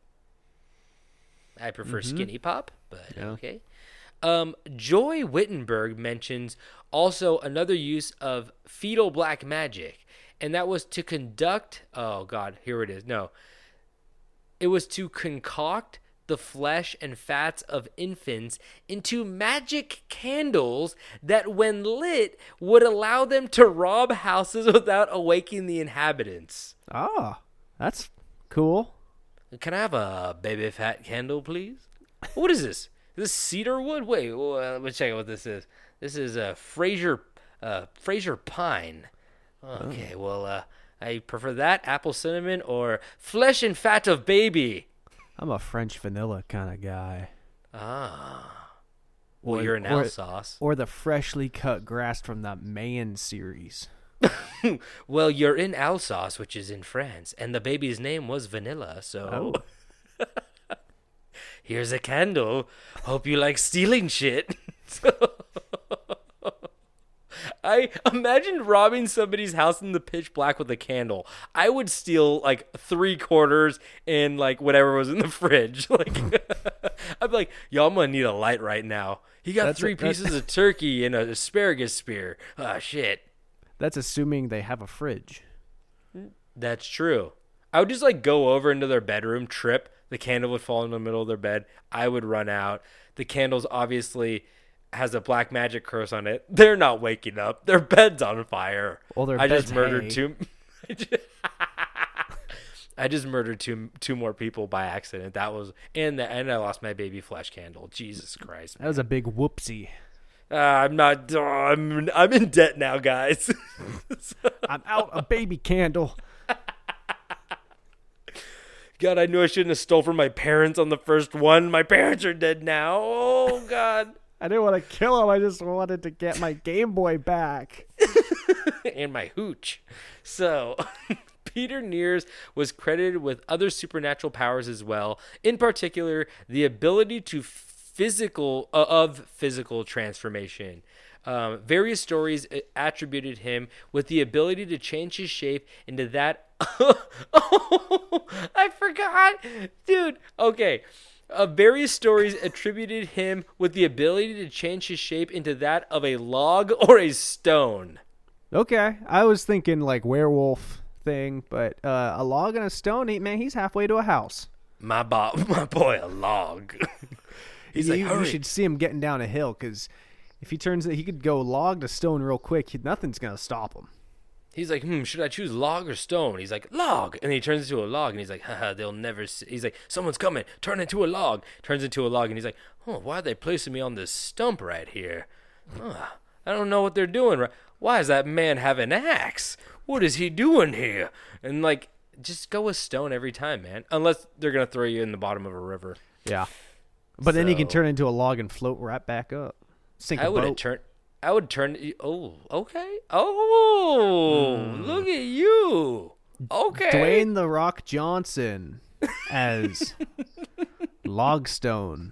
I prefer Skinny Pop, but okay. Um, Joy Wiltenburg mentions also another use of fetal black magic, and that was to conduct. Oh God, here it is. No, it was to concoct the flesh and fats of infants into magic candles that, when lit, would allow them to rob houses without awaking the inhabitants. Ah, that's cool. Can I have a baby fat candle, please? What is this? Is this cedar wood? Wait, well, let me check out what this is. This is a uh, Fraser uh, Fraser pine. Okay, well, uh, I prefer that apple cinnamon or flesh and fat of baby. I'm a French vanilla kind of guy. Ah, well, Or- you're an or- Alsace. Or the freshly cut grass from the Man series. Well, you're in Alsace, which is in France, and the baby's name was Vanilla. So here's a candle. Hope you like stealing shit. I imagine robbing somebody's house in the pitch black with a candle. I would steal like three quarters and like whatever was in the fridge. Like I'd be like, "Yo, I'm gonna need a light right now." He got That's three that's- pieces of turkey and an asparagus spear. Ah, shit. That's assuming they have a fridge. That's true. I would just like go over into their bedroom, trip, the candle would fall in the middle of their bed. I would run out. The candle's obviously has a black magic curse on it. They're not waking up. Their bed's on fire. Well, their I just murdered hay. two. I just murdered two two more people by accident. That was and the, and I lost my baby flesh candle. Jesus Christ. That was a big whoopsie. Uh, I'm not. oh, I'm I'm in debt now, guys. I'm out a baby candle. God, I knew I shouldn't have stole from my parents on the first one. My parents are dead now. Oh God. I didn't want to kill him. I just wanted to get my Game Boy back. and my hooch. So, Peter Niers was credited with other supernatural powers as well. In particular, the ability to physical uh, of physical transformation. Um, various stories uh, attributed him with the ability to change his shape into that. oh, I forgot, dude. Okay. Uh, various stories attributed him with the ability to change his shape into that of a log or a stone. Okay, I was thinking like werewolf thing, but uh, a log and a stone. Man, he's halfway to a house. My bo- my boy, a log. He's you, like, you should see him getting down a hill because if he turns he could go log to stone real quick. Nothing's gonna stop him. He's like, hmm, should I choose log or stone? He's like, log, and he turns into a log, and he's like, haha, they'll never. See. He's like, someone's coming, turn into a log. Turns into a log, and he's like, oh, why are they placing me on this stump right here? Huh, I don't know what they're doing. Right? Why does that man have an axe? What is he doing here? And like, just go with stone every time, man. Unless they're gonna throw you in the bottom of a river. Yeah, but then he can turn into a log and float right back up. Sink a I would have turned. I would turn. Oh, okay. Oh, hmm. look at you. Okay. Dwayne the Rock Johnson as Logstone.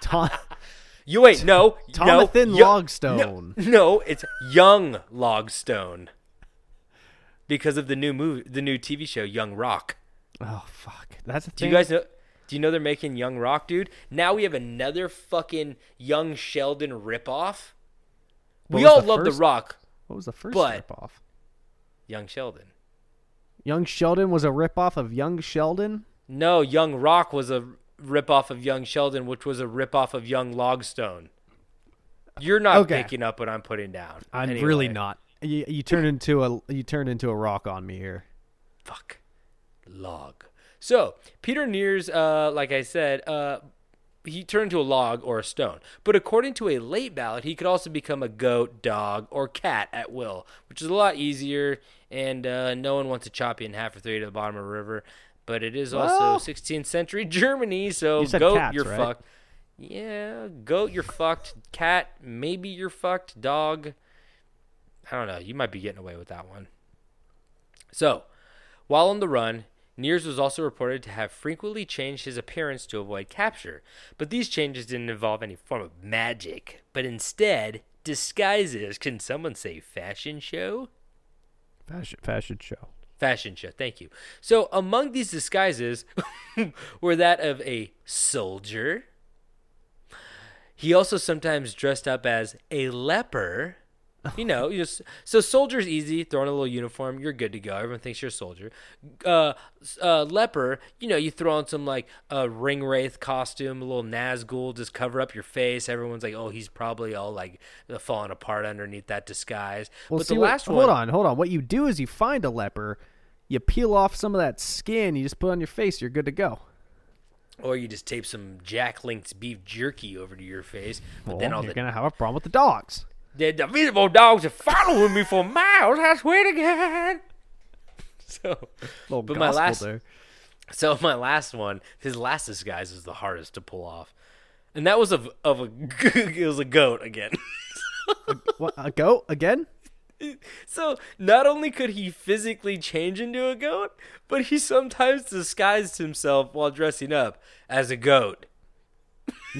Tom, You wait. No. Tomathan no, Logstone. No, no, it's young Logstone. Because of the new movie, the new TV show, Young Rock. Oh fuck, that's a Do you guys know? Do you know they're making Young Rock, dude? Now we have another fucking Young Sheldon ripoff. What we all the love first- The Rock. What was the first but- ripoff? Young Sheldon. Young Sheldon was a ripoff of Young Sheldon. No, Young Rock was a ripoff of Young Sheldon, which was a ripoff of Young Logstone. You're not Okay. picking up what I'm putting down. I'm Anyway, really not. You, you turned into a you turned into a rock on me here. Fuck. Log. So Peter Niers, uh, like I said, uh, he turned to a log or a stone. But according to a late ballot, he could also become a goat, dog, or cat at will, which is a lot easier. And uh, no one wants to chop you in half or three to the bottom of a river. But it is also Well- 16th century Germany, so You goat, cats, you're right? fucked. Yeah, goat, you're fucked. Cat, maybe you're fucked. Dog, I don't know. You might be getting away with that one. So, while on the run, Niers was also reported to have frequently changed his appearance to avoid capture, but these changes didn't involve any form of magic, but instead disguises. Can someone say fashion show? Fashion fashion show. Fashion show, thank you. So, among these disguises were that of a soldier. He also sometimes dressed up as a leper. You know, you just, so soldier's easy. Throw on a little uniform, you're good to go. Everyone thinks you're a soldier. Uh, uh, leper, you know, you throw on some like a ring wraith costume, a little Nazgul, just cover up your face. Everyone's like, oh, he's probably all like falling apart underneath that disguise. Well, but see the what- last hold on, hold on. What you do is you find a leper, you peel off some of that skin, you just put on your face, you're good to go. Or you just tape some Jack Link's beef jerky over to your face. But Well, then all you're the, gonna have a problem with the dogs. The invisible dogs are following me for miles. I swear to God. So, but my last, there. so my last one, his last disguise was the hardest to pull off, and that was of of a it was a goat again. What, a goat again? So not only could he physically change into a goat, but he sometimes disguised himself while dressing up as a goat.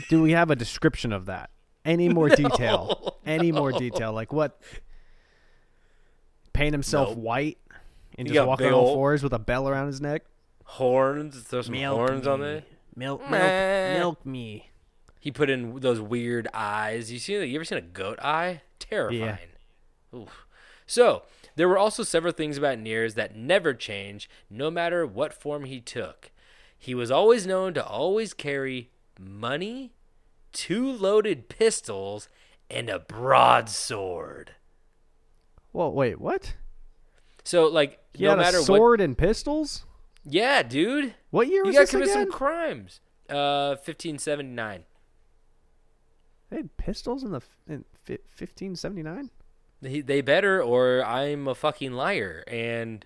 Do we have a description of that? Any more detail? Any more detail? Like what? Paint himself Nope. white and just got walk on all fours with a bell around his neck. Horns, throw some horns on there. Milk, milk, Meh. milk me. He put in those weird eyes. You see? You ever seen a goat eye? Terrifying. Oof. So there were also several things about Niers that never change, no matter what form he took. He was always known to always carry money, two loaded pistols and a broadsword. Well, wait, what? So like He no matter a what sword and pistols. Yeah, dude. What year You was gotta commit again? some crimes. Uh 1579. They had pistols in the in fifteen seventy nine. They, they better or I'm a fucking liar. And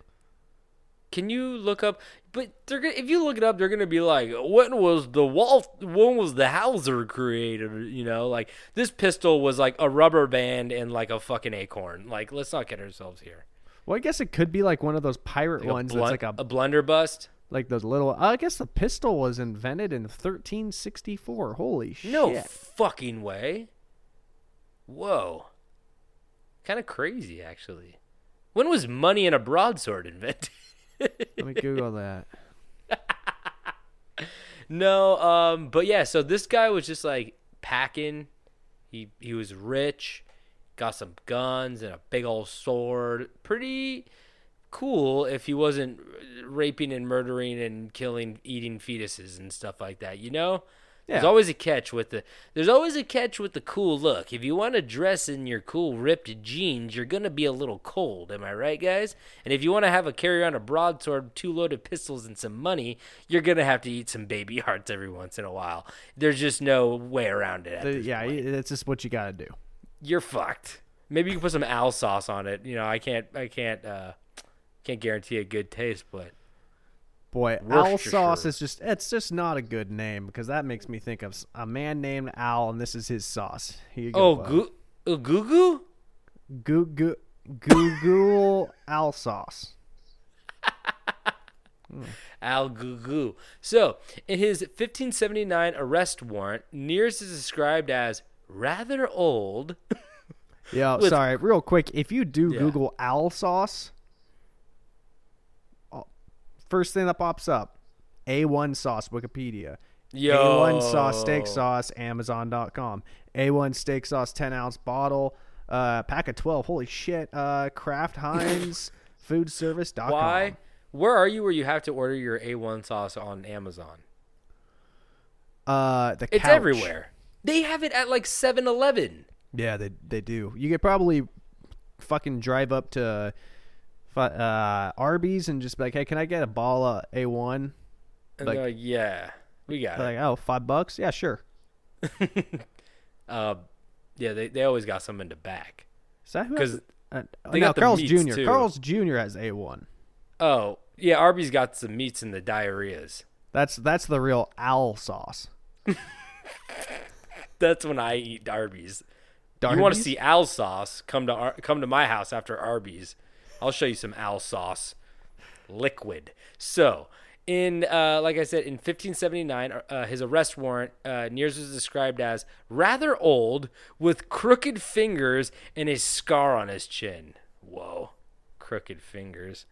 can you look up? But they're gonna, if you look it up, they're gonna be like, when was the Walt? When was the Hauser created? You know, like this pistol was like a rubber band and like a fucking acorn. Like, let's not get ourselves here. Well, I guess it could be like one of those pirate Like ones that's like a a blunderbuss. like those little. I guess the pistol was invented in thirteen sixty four. Holy shit! No fucking way. Whoa. Kind of crazy, actually. When was money and a broadsword invented? Let me Google that. no, um, but yeah, so this guy was just like packing. He he was rich, got some guns and a big old sword. Pretty cool if he wasn't raping and murdering and killing, eating fetuses and stuff like that. You know, there's always a catch with the. There's always a catch with the cool look. If you want to dress in your cool ripped jeans, you're gonna be a little cold. Am I right, guys? And if you want to have a carry on a broadsword, two loaded pistols, and some money, you're gonna have to eat some baby hearts every once in a while. There's just no way around it. At The- yeah, point. that's just what you got to do. you're fucked. Maybe you can put some Al sauce on it. You know, I can't. I can't. uh Can't guarantee a good taste, but Boy, Al Sauce is just it's just not a good name because that makes me think of a man named Al and this is his sauce. Here you go. oh, goo, uh, goo goo. Goo goo Google Al Sauce. Al Gugu. So, in his 1579 arrest warrant, Niers is described as rather old. Yeah, sorry, real quick. If you do Yeah. Google Al Sauce, first thing that pops up, A1 sauce, Wikipedia. Yo. A1 sauce, steak sauce, Amazon.com. A1 steak sauce, 10 ounce bottle, uh, pack of 12. Holy shit. Uh, Kraft Heinz, foodservice.com. Why? Where are you where you have to order your A1 sauce on Amazon? Uh, the It's couch. everywhere. They have it at like 7 Eleven. Yeah, they they do. You could probably fucking drive up to uh, Arby's and just be like, hey, can I get a ball of A1? And Like- like, yeah, we got it. like, oh, five bucks? Yeah, sure. Uh, yeah, they, they always got something to back. Is that who 'Cause has- uh, got Carl's Jr. too. Carl's Jr. has A1. Oh, yeah, Arby's got some meats and the diarrheas. That's that's the real Al sauce. That's when I eat Arby's. You want to see Al sauce? Come to Ar- come to my house after Arby's. I'll show you some Al sauce, liquid. So, in uh, like I said, in 1579, uh, his arrest warrant, uh, Niers was described as rather old, with crooked fingers and a scar on his chin. Whoa, crooked fingers,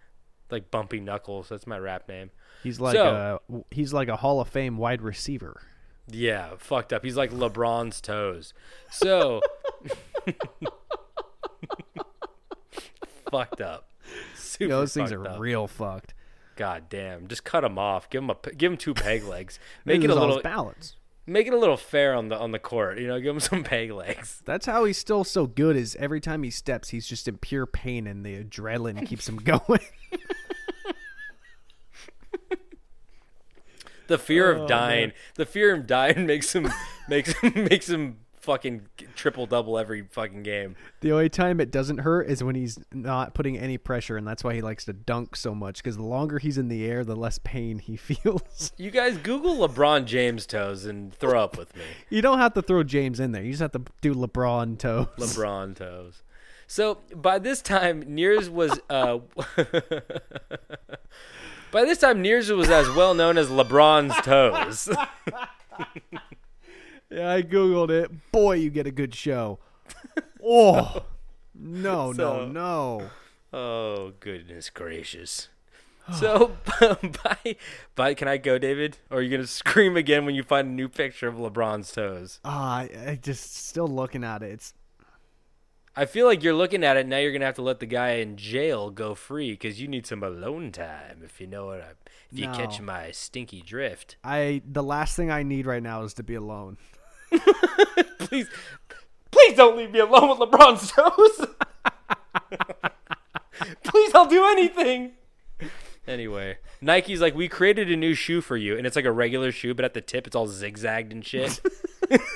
like bumpy knuckles. That's my rap name. He's like So- a he's like a Hall of Fame wide receiver. Yeah, fucked up. He's like LeBron's toes. So fucked up. Super know, those things are up. real fucked. God damn. Just cut him off. Give him a give him two peg legs. Make it a little balance. make it a little fair on the on the court. You know, give him some peg legs. That's how he's still so good. Is every time he steps, he's just in pure pain, and the adrenaline keeps him going. The fear Oh, of dying. The fear of dying makes him makes him makes him fucking triple double every fucking game. the only time it doesn't hurt is when he's not putting any pressure, and that's why he likes to dunk so much. Because the longer he's in the air, the less pain he feels. You guys Google LeBron James toes and throw up with me. you don't have to throw James in there. You just have to do LeBron toes. LeBron toes. So by this time, Niers was uh, by this time Niers was as well known as LeBron's toes. Yeah, I googled it. Boy, you get a good show. Oh no, So- no, no. oh goodness gracious! So by by can I go, David? Or are you gonna scream again when you find a new picture of LeBron's toes? Ah, I, I just still looking at it. It's I feel like you're looking at it now. You're gonna have to let the guy in jail go free because you need some alone time. If you know what I, if you catch my stinky drift. I the last thing I need right now is to be alone. please, please don't leave me alone with LeBron's toes. please, I'll do anything. Anyway, Nike's like, we created a new shoe for you, and it's like a regular shoe, but at the tip, it's all zigzagged and shit.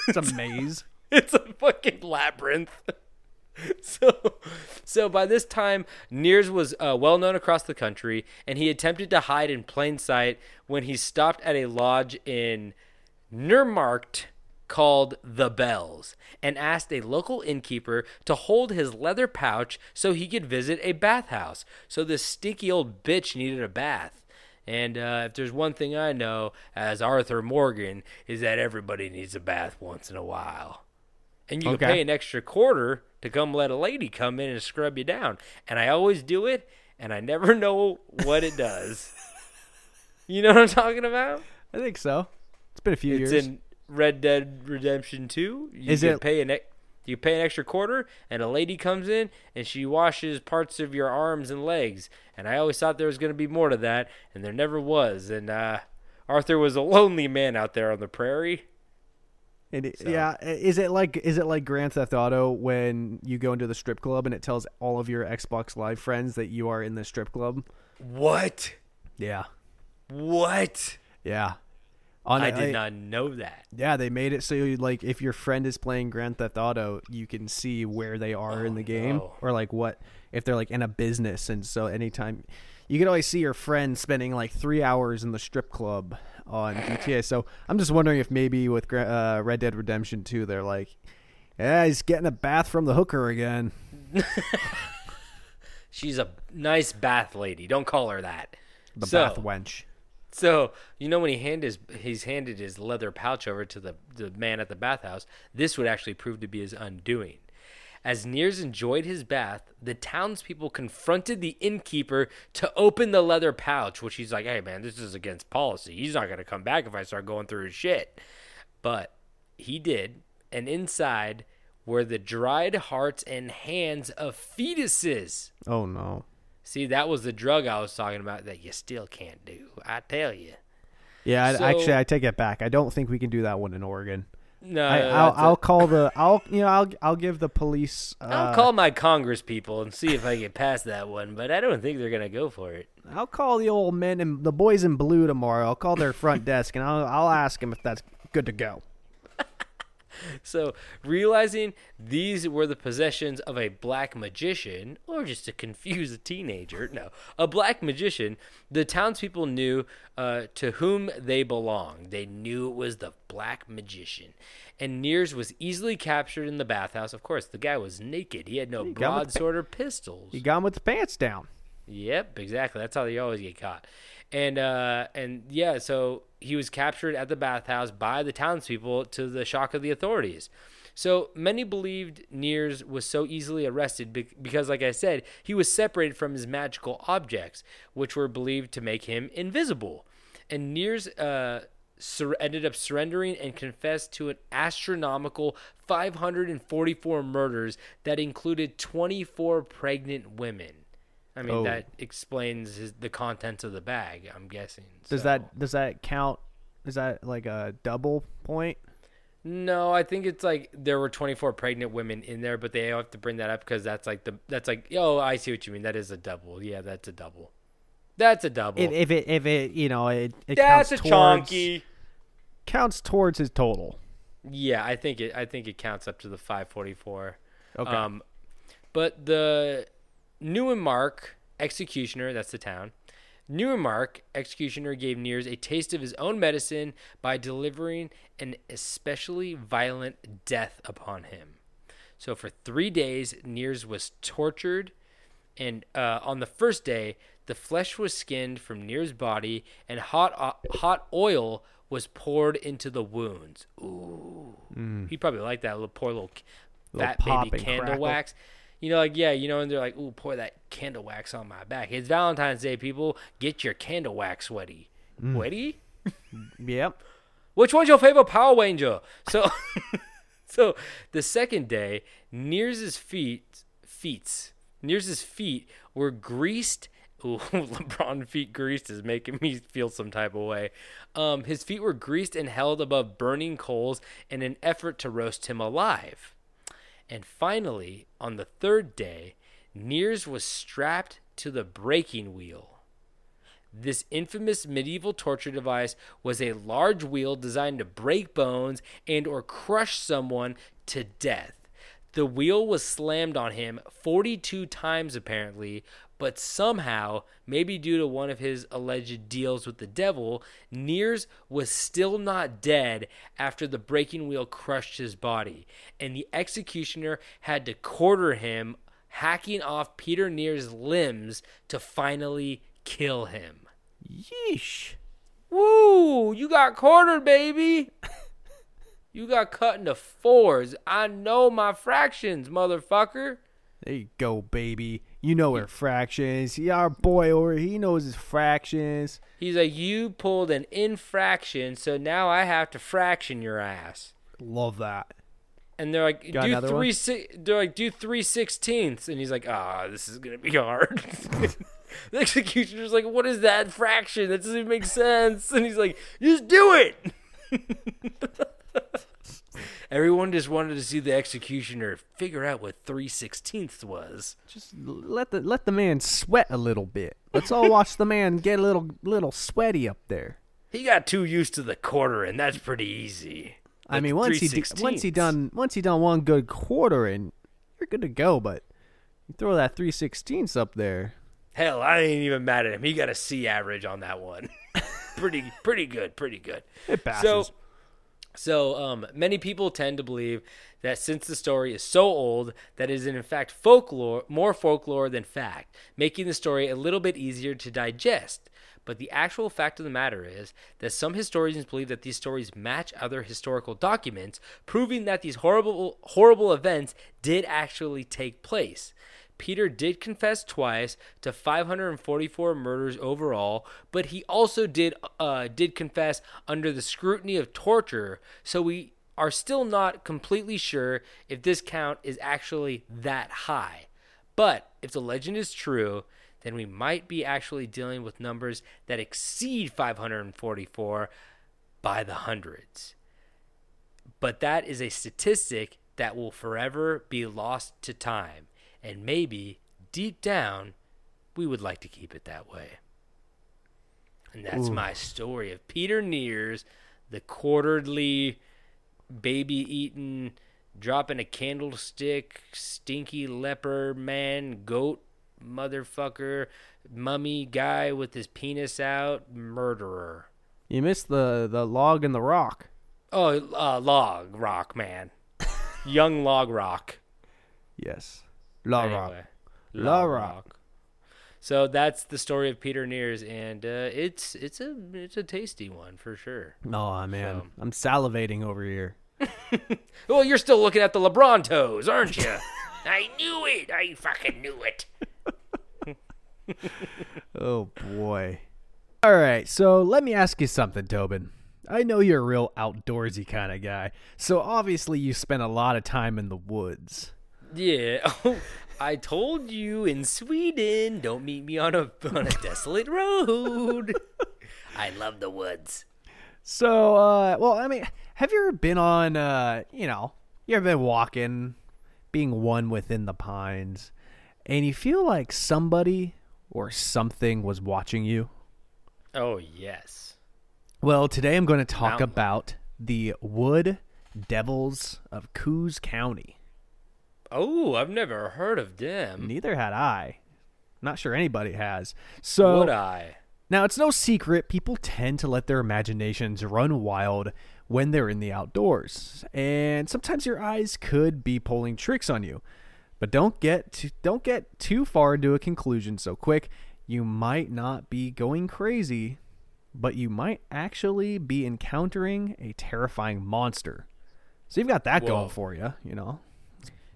It's a maze. it's a fucking labyrinth. So, so by this time, Niers was uh, well known across the country, and he attempted to hide in plain sight when he stopped at a lodge in Neumarkt called the Bells and asked a local innkeeper to hold his leather pouch so he could visit a bathhouse. So this stinky old bitch needed a bath. And uh, if there's one thing I know as Arthur Morgan is that everybody needs a bath once in a while. And you Okay. can pay an extra quarter to come let a lady come in and scrub you down. And I always do it, and I never know what it does. you know what I'm talking about? I think so. It's been a few It's years. in Red Dead Redemption 2. You Is can it- pay an ex- you pay an extra quarter, and a lady comes in and she washes parts of your arms and legs. And I always thought there was going to be more to that, and there never was. And uh, Arthur was a lonely man out there on the prairie. And it- Yeah, is it like is it like Grand Theft Auto when you go into the strip club and it tells all of your Xbox Live friends that you are in the strip club? What? Yeah, What? yeah. On I did not know that. Yeah, they made it so you, like if your friend is playing Grand Theft Auto, you can see where they are in the game no. or like what if they're like in a business and so anytime you can always see your friend spending like 3 hours in the strip club on GTA. So, I'm just wondering if maybe with uh, Red Dead Redemption 2 they're like yeah, he's getting a bath from the hooker again. She's a nice bath lady. Don't call her that. The So- bath wench. So you know when he handed his he's handed his leather pouch over to the the man at the bathhouse, this would actually prove to be his undoing. As Niers enjoyed his bath, the townspeople confronted the innkeeper to open the leather pouch, which he's like, "Hey man, this is against policy. He's not gonna come back if I start going through his shit." But he did, and inside were the dried hearts and hands of fetuses. Oh no. See, that was the drug I was talking about that you still can't do. I tell you. Yeah, I, actually I take it back. I don't think we can do that one in Oregon. No, I, I'll, that's a- I'll call the I'll you know I'll I'll give the police uh, I'll call my Congress people and see if I get past that one, but I don't think they're gonna go for it. I'll call the old men and the boys in blue tomorrow. I'll call their front desk and I'll I'll ask them if that's good to go. So, realizing these were the possessions of a black magician, or just to confuse a teenager, no, a black magician, the townspeople knew uh, to whom they belonged. They knew it was the black magician. And Niers was easily captured in the bathhouse. Of course, the guy was naked. He had no broadsword or pistols. He got 'em with the pants down. Yep, exactly. That's how they always get caught. And uh, and yeah, so he was captured at the bathhouse by the townspeople to the shock of the authorities. So many believed Niers was so easily arrested because, like I said, he was separated from his magical objects, which were believed to make him invisible. And Niers uh, sur- ended up surrendering and confessed to an astronomical 544 murders that included 24 pregnant women. I mean, Oh. that explains his, the contents of the bag. I'm guessing. Does So- that does that count? Is that like a double point? No, I think it's like there were 24 pregnant women in there, but they have to bring that up because that's like the that's like oh I see what you mean. That is a double. Yeah, that's a double. That's a double. If, if it if it you know it, it that's a counts towards, chonky. counts towards his total. Yeah, I think it. I think it counts up to the 544. Okay. Um, but the Neumark executioner, that's the town. Neumark executioner gave Niers a taste of his own medicine by delivering an especially violent death upon him. So for three days, Niers was tortured, and uh, on the first day, the flesh was skinned from Niers' body, and hot uh, hot oil was poured into the wounds. Ooh, he probably liked that little poor Little fat baby candle crackle. wax. You know, like yeah, you know, and they're like, "Ooh, pour that candle wax on my back." It's Valentine's Day, people. Get your candle wax sweaty. Mm. Sweaty? Yep. Which one's your favorite Power Ranger? So, so the second day, Niers's feet, feet, Niers's feet were greased Ooh, LeBron feet greased is making me feel some type of way. Um, his feet were greased and held above burning coals in an effort to roast him alive. And finally, on the third day, Niers was strapped to the breaking wheel. This infamous medieval torture device was a large wheel designed to break bones and or crush someone to death. The wheel was slammed on him 42 times apparently, but somehow, maybe due to one of his alleged deals with the devil, Niers was still not dead after the breaking wheel crushed his body, and the executioner had to quarter him, hacking off Peter Niers' limbs to finally kill him. Yeesh. Woo! You got quartered, baby. you got cut into fours. I know my fractions, motherfucker. There you go, baby. You know her fractions. Yeah, our boy over he knows his fractions. He's like, you pulled an infraction, so now I have to fraction your ass. Love that. And they're like, Got do three. Si- they're like, do three sixteenths, and he's like, ah, this is gonna be hard. the executioner's like, what is that fraction? That doesn't even make sense. And he's like, just do it. Everyone just wanted to see the executioner figure out what three sixteenths was. Just let the let the man sweat a little bit. Let's all watch the man get a little little sweaty up there. He got too used to the quarter, and that's pretty easy. I mean, once he d- once he done once he done one good quarter and you're good to go. But you throw that three sixteenths up there. Hell, I ain't even mad at him. He got a C average on that one. pretty, pretty good, pretty good. It passes. So, so um, many people tend to believe that since the story is so old, that it is in fact folklore, more folklore than fact, making the story a little bit easier to digest. But the actual fact of the matter is that some historians believe that these stories match other historical documents, proving that these horrible, horrible events did actually take place. Peter did confess twice to 544 murders overall, but he also did uh, did confess under the scrutiny of torture. So we are still not completely sure if this count is actually that high. But if the legend is true, then we might be actually dealing with numbers that exceed 544 by the hundreds. But that is a statistic that will forever be lost to time. And maybe, deep down, we would like to keep it that way. And that's my story of Peter Niers, the quarterly baby eating, dropping a candlestick, stinky leper man, goat motherfucker, mummy guy with his penis out, murderer. You missed the the log and the rock. Oh, uh, log rock man, young log rock. Yes, rock. Anyway, La Rock. So that's the story of Peter Niers, and uh, it's it's a it's a tasty one for sure. Oh man, So- I'm salivating over here. Well, you're still looking at the LeBron toes, aren't you? I knew it. I fucking knew it. Oh boy. All right, so let me ask you something, Tobin. I know you're a real outdoorsy kind of guy, so obviously you spend a lot of time in the woods. Yeah. Oh, I told you in Sweden, don't meet me on a on a desolate road. I love the woods. So, uh, well, I mean, have you ever been on, uh, you know, you ever been walking, being one within the pines, and you feel like somebody or something was watching you? Oh yes. Well, today I'm going to talk Mountain. about the Wood Devils of Coos County. Oh, I've never heard of them. Neither had I. Not sure anybody has. So Would I? Now, it's no secret people tend to let their imaginations run wild when they're in the outdoors, and sometimes your eyes could be pulling tricks on you. But don't get too, don't get too far into a conclusion so quick. You might not be going crazy, but you might actually be encountering a terrifying monster. So you've got that Whoa. going for you, you know.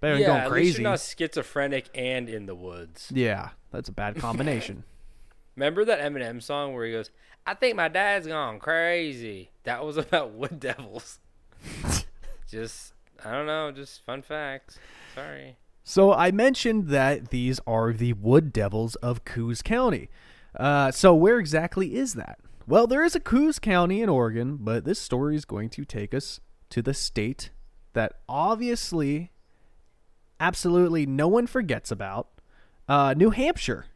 Better than yeah, going at least crazy. you're not schizophrenic and in the woods. Yeah, that's a bad combination. Remember that Eminem song where he goes, "I think my dad's gone crazy." That was about wood devils. just I don't know, just fun facts. Sorry. So I mentioned that these are the wood devils of Coos County. Uh, so where exactly is that? Well, there is a Coos County in Oregon, but this story is going to take us to the state that obviously, absolutely no one forgets about, uh, New Hampshire.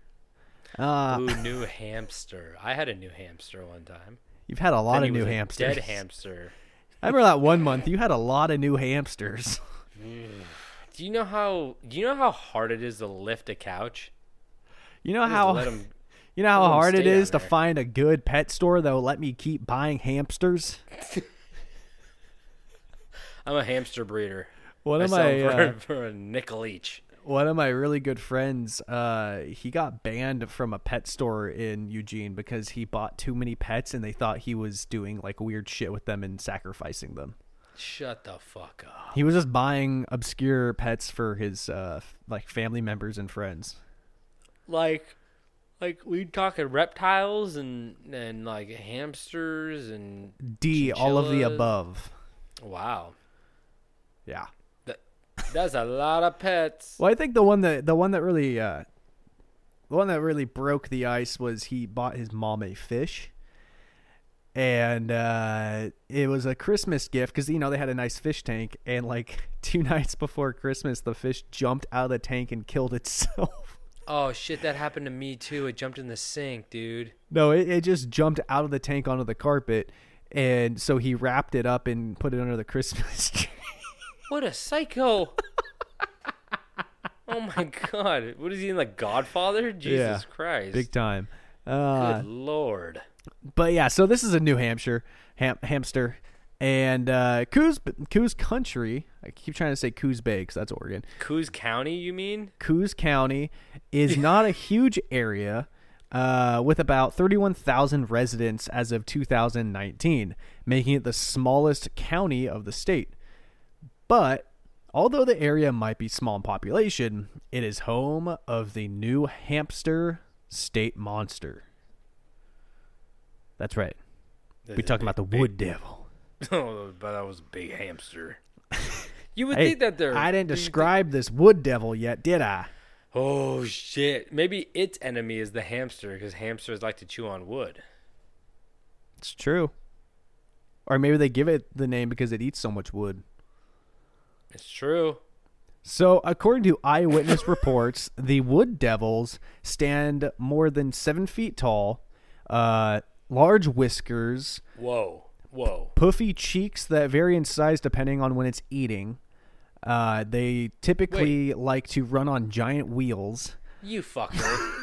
Uh, Ooh, new hamster. I had a new hamster one time. you've had a lot of new hamsters. Dead hamster. I remember that one month you had a lot of new hamsters. Do you know how? Do you know how hard it is to lift a couch? You know how you know how hard it is to there. find a good pet store that will let me keep buying hamsters. I'm a hamster breeder. One of my 'em uh, for, for a nickel each. one of my really good friends, uh, he got banned from a pet store in Eugene because he bought too many pets and they thought he was doing like weird shit with them and sacrificing them. Shut the fuck up. He was just buying obscure pets for his uh, like family members and friends. Like, like we talking reptiles and and like hamsters and D, all of the above. wow, Yeah. That that's a lot of pets. Well, I think the one that the one that really uh, the one that really broke the ice was he bought his mom a fish, and uh, it was a Christmas gift because you know they had a nice fish tank, and like two nights before Christmas, the fish jumped out of the tank and killed itself. Oh shit, that happened to me too. It jumped in the sink, dude. no, it, it just jumped out of the tank onto the carpet, and so he wrapped it up and put it under the Christmas tree. What a psycho! oh my god, what is he in like Godfather? Jesus Yeah, Christ! Big time. Uh, Good lord. but yeah, so this is a New Hampshire ham- hamster, and uh, Coos Coos Country. I keep trying to say Coos Bay because that's Oregon. Coos County, you mean? Coos County is not a huge area, uh, with about thirty-one thousand residents as of 2019, making it the smallest county of the state. But although the area might be small in population, it is home of the New Hampshire state monster. That's right. We're talking about the wood devil. Oh, but that was a big hamster. You would Hey, think that they're. I didn't you think- describe this wood devil yet, did I? Oh shit! Maybe its enemy is the hamster because hamsters like to chew on wood. It's true. Or maybe they give it the name because it eats so much wood. It's true. So, according to eyewitness reports, the wood devils stand more than seven feet tall, uh, large whiskers, Whoa, whoa. puffy cheeks that vary in size depending on when it's eating. Uh, they typically like to run on giant wheels. You fucker.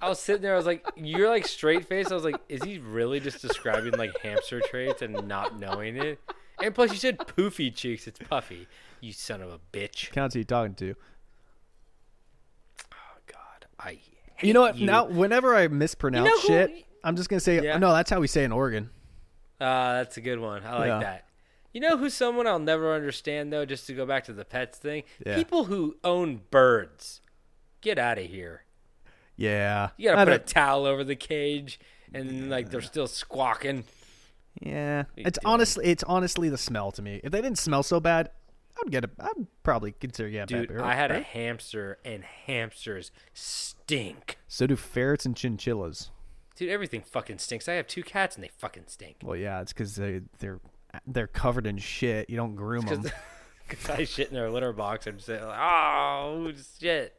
I was sitting there. I was like, "You're like straight face." I was like, "Is he really just describing like hamster traits and not knowing it?" And plus, you said poofy cheeks. It's puffy. You son of a bitch. Counts who you talking to. Oh God, I. You know what? you. Now, whenever I mispronounce You know who- shit, I'm just gonna say, Yeah. no, that's how we say in Oregon. Ah, that's a good one. I like Yeah. that. You know who's someone I'll never understand though? Just to go back to the pets thing, Yeah. people who own birds, get out of here. Yeah, You gotta I put a don't- towel over the cage, and like they're still squawking. Yeah, it's honestly it's honestly the smell to me. If they didn't smell so bad, I'd get a. I'd probably consider yeah. Dude, I had a hamster, and hamsters stink. So do ferrets and chinchillas. Dude, everything fucking stinks. I have two cats, and they fucking stink. Well, yeah, it's because they they're they're covered in shit. You don't groom them. Because I shit in their litter box and say, like, "Oh shit!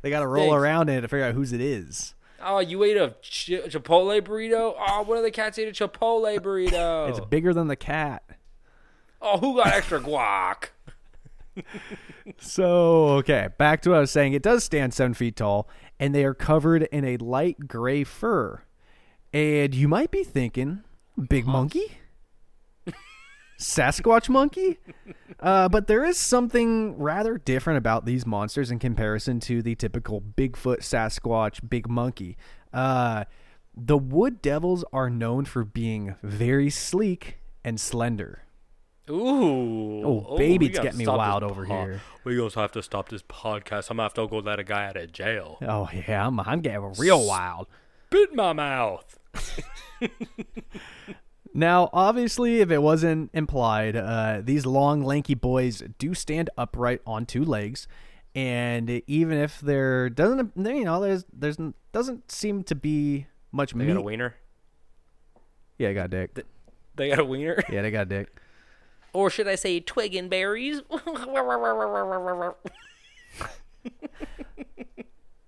They got to roll around in it to figure out whose it is. Oh, you ate a ch- Chipotle burrito? Oh, one of the cats ate a Chipotle burrito. It's bigger than the cat. oh, who got extra guac? So okay, back to what I was saying. It does stand seven feet tall, and they are covered in a light gray fur. And you might be thinking, big uh-huh. monkey, Sasquatch monkey. Uh, but there is something rather different about these monsters in comparison to the typical Bigfoot, Sasquatch, big monkey. Uh, the wood devils are known for being very sleek and slender. Ooh. Oh, baby, it's getting me wild over po- here. We also have to stop this podcast. I'm gonna have to go let a guy out of jail. Oh yeah, I'm, I'm getting real wild. Bit my mouth. Now, obviously, if it wasn't implied, uh, these long, lanky boys do stand upright on two legs, and even if there doesn't, you know, there's there's doesn't seem to be much They meat. got a wiener. yeah, I got a dick. They got a wiener. Yeah, they got a dick. or should I say twig and berries?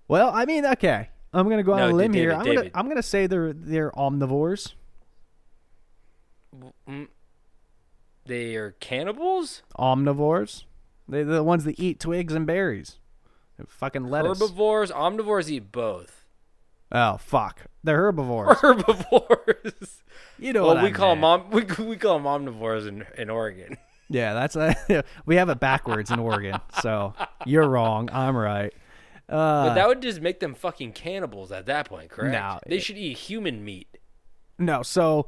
Well, I mean, okay, I'm gonna go on No, a limb here. I'm gonna I'm gonna say they're they're omnivores. They are cannibals? Omnivores. They're the ones that eat twigs and berries. And fucking lettuce. Herbivores? Omnivores eat both. Oh fuck, they're herbivores. Herbivores. You know well, what we I call them meant. om- we, we call them omnivores in, in Oregon. Yeah, that's a, we have it backwards in Oregon. So you're wrong. I'm right. Uh, But that would just make them fucking cannibals at that point, correct? No, they it- should eat human meat. no, so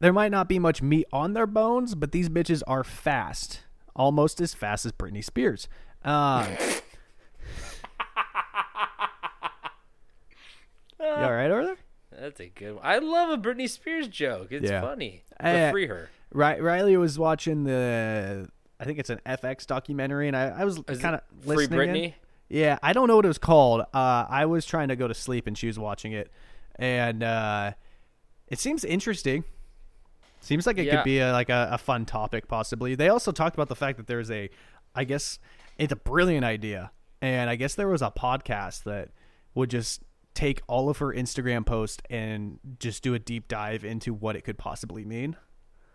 there might not be much meat on their bones, but these bitches are fast, almost as fast as Britney Spears. Um, you all right over there? That's a good one. I love a Britney Spears joke. It's Yeah. funny. But Uh, free her. Ri- Riley was watching the, I think it's an FX documentary, and I, I was Is it kind of Free listening. in. Britney? Yeah, I don't know what it was called. Uh, I was trying to go to sleep and she was watching it, and uh, it seems interesting. Seems like it Yeah. could be a, like a, a fun topic, possibly. They also talked about the fact that there's a, I guess it's a brilliant idea, and I guess there was a podcast that would just take all of her Instagram posts and just do a deep dive into what it could possibly mean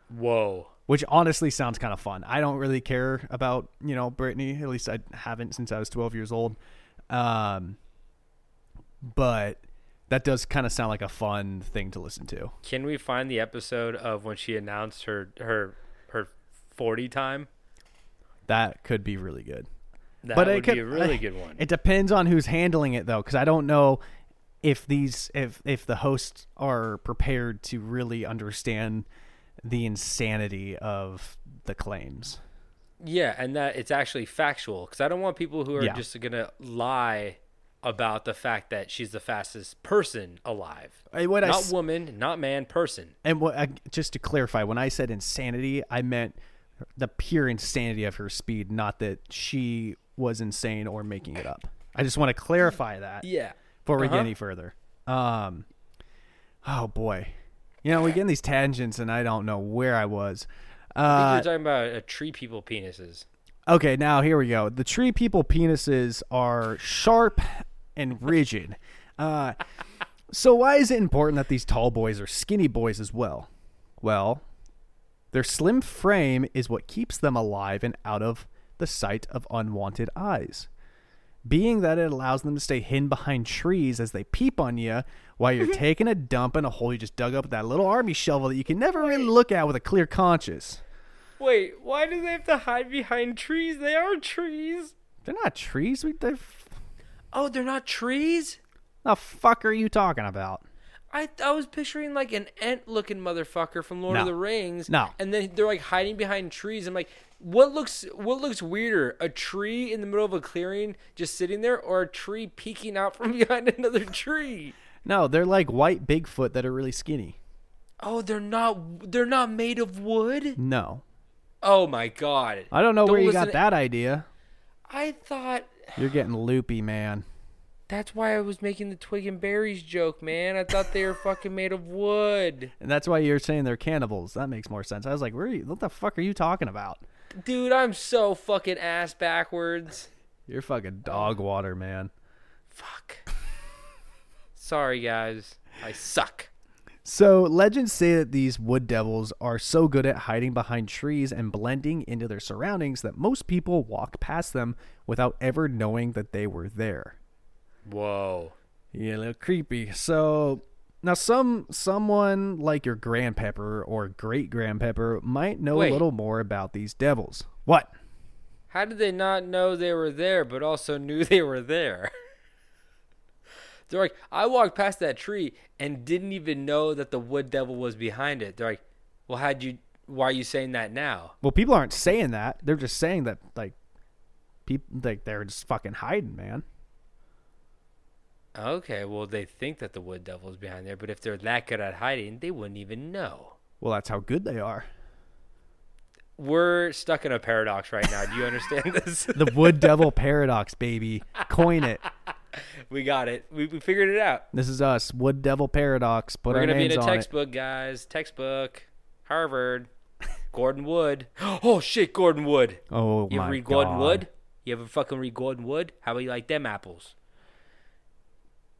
Whoa. which honestly sounds kind of fun. I don't really care about you know Britney. At least I haven't since I was 12 years old. Um, but that does kind of sound like a fun thing to listen to. Can we find the episode of when she announced her her her 40 time? That could be really good. That but would it could, be a really good one. It depends on who's handling it though, because I don't know if these if if the hosts are prepared to really understand the insanity of the claims. Yeah, and that it's actually factual because I don't want people who are Yeah. just gonna lie about the fact that she's the fastest person alive. I- I not s- woman, not man, person. And what, uh, just to clarify, when I said insanity, I meant the pure insanity of her speed, not that she was insane or making it up. I just want to clarify that Yeah. before we Uh-huh. get any further. Um, oh boy, you know we get in these tangents, and I don't know where I was. I think Uh, you're talking about uh, tree people penises. Okay, now here we go. The tree people penises are sharp and rigid. Uh, so why is it important that these tall boys are skinny boys as well? Well, their slim frame is what keeps them alive and out of the sight of unwanted eyes. Being that it allows them to stay hidden behind trees as they peep on you while you're taking a dump in a hole you just dug up with that little army shovel that you can never really look at with a clear conscience. Wait, why do they have to hide behind trees? They are trees. They're not trees. We- They're Oh, they're not trees? The fuck are you talking about? I I was picturing like an Ent looking motherfucker from Lord of the Rings. No. And then they're like hiding behind trees. I'm like, what looks what looks weirder? A tree in the middle of a clearing just sitting there or a tree peeking out from behind another tree? No, they're like white Bigfoot that are really skinny. Oh, they're not they're not made of wood? No. Oh my god. I don't know where you listen got to- that idea. I thought You're getting loopy, man. that's why I was making the twig and berries joke, man. I thought they were fucking made of wood. And that's why you're saying they're cannibals. That makes more sense. I was like, where are you, what the fuck are you talking about? Dude, I'm so fucking ass backwards. You're fucking dog water, man. Fuck. Sorry, guys. I suck. So, legends say that these wood devils are so good at hiding behind trees and blending into their surroundings that most people walk past them without ever knowing that they were there. Whoa. Yeah, a little creepy. So now some someone like your grandpepper or great grandpepper might know Wait. a little more about these devils. What? How did they not know they were there, but also knew they were there? They're like, I walked past that tree and didn't even know that the wood devil was behind it. They're like, well, how'd you? Why are you saying that now? Well, people aren't saying that. They're just saying that like people like they're just fucking hiding, man. Okay, well, they think that the wood devil is behind there, but if they're that good at hiding, they wouldn't even know. Well, that's how good they are. We're stuck in a paradox right now. Do you understand this? The Wood Devil Paradox, baby. Coin it. we got it. We, we figured it out. This is us, Wood Devil Paradox. Put We're our gonna be in a on it. textbook, guys. Textbook. Harvard. Gordon Wood. Oh shit, Gordon Wood. Oh You my ever read god. Gordon Wood? You ever fucking read Gordon Wood? How about you like them apples?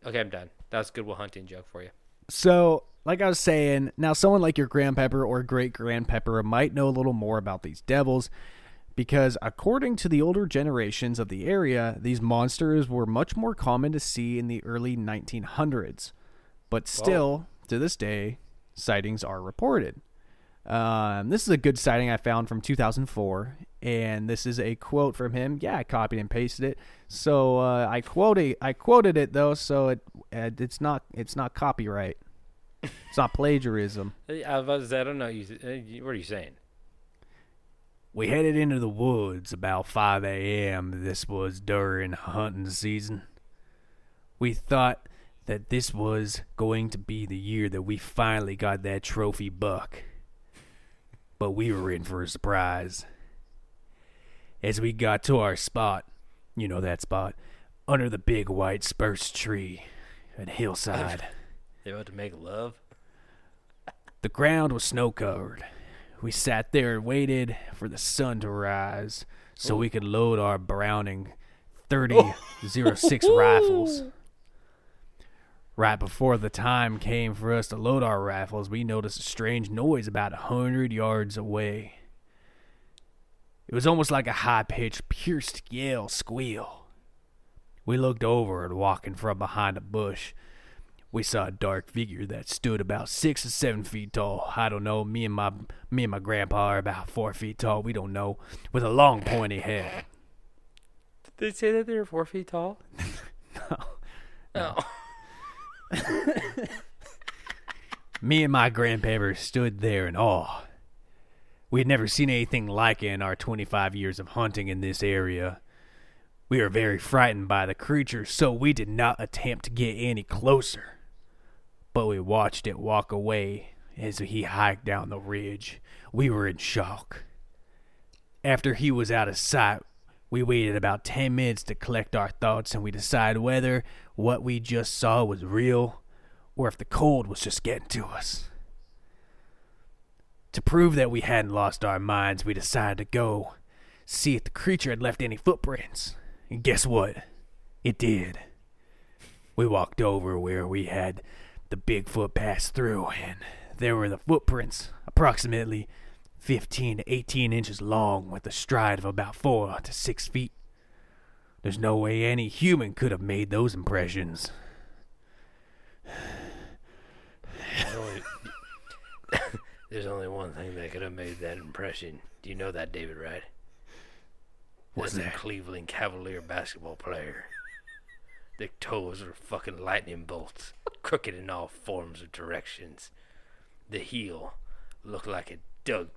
Okay, I'm done. That's a good Will Hunting joke for you. So, like I was saying, now someone like your grandpepper or great grandpepper might know a little more about these devils because, according to the older generations of the area, these monsters were much more common to see in the early 1900s. But still, to this day, sightings are reported. Um, this is a good sighting I found from 2004, and this is a quote from him. Yeah, I copied and pasted it. So uh, I quoted I quoted it though, so it uh, it's not it's not copyright. It's not plagiarism. I was about to say, I don't know. Uh, you- what are you saying? We headed into the woods about 5 a.m. This was during hunting season. We thought that this was going to be the year that we finally got that trophy buck. But we were in for a surprise. As we got to our spot, you know that spot, under the big white spruce tree at Hillside. They about to make love? The ground was snow covered. We sat there and waited for the sun to rise so we could load our Browning 3006 rifles. Right before the time came for us to load our rifles, we noticed a strange noise about a hundred yards away. It was almost like a high pitched, pierced yell squeal. We looked over and walking from behind a bush, we saw a dark figure that stood about six or seven feet tall. I don't know. Me and my me and my grandpa are about four feet tall. We don't know. With a long pointy head. Did they say that they were four feet tall? no. No. Oh. Me and my grandparents stood there in awe. We had never seen anything like it in our 25 years of hunting in this area. We were very frightened by the creature, so we did not attempt to get any closer. But we watched it walk away as he hiked down the ridge. We were in shock. After he was out of sight, we waited about 10 minutes to collect our thoughts and we decided whether what we just saw was real or if the cold was just getting to us. To prove that we hadn't lost our minds, we decided to go see if the creature had left any footprints. And guess what? It did. We walked over where we had the Bigfoot passed through, and there were the footprints, approximately 15 to 18 inches long, with a stride of about 4 to 6 feet. There's no way any human could have made those impressions. There's only one thing that could have made that impression. Do you know that, David, right? What's That's a that? Cleveland Cavalier basketball player. Their toes were fucking lightning bolts, crooked in all forms of directions. The heel looked like it dug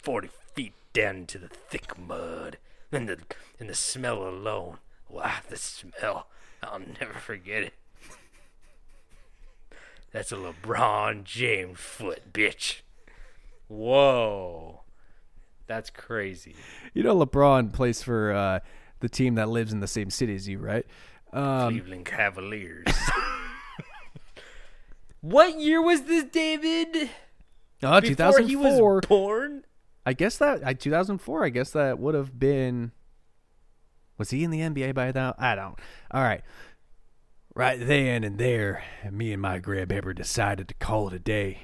40 feet down into the thick mud. And the, and the smell alone. Wow, the smell. I'll never forget it. That's a LeBron James foot, bitch. Whoa. That's crazy. You know, LeBron plays for uh, the team that lives in the same city as you, right? Um, Cleveland Cavaliers. what year was this, David? oh, Before he was born? I guess that I 2004. I guess that would have been. Was he in the NBA by now? I don't. All right. Right then and there, me and my grandpepper decided to call it a day.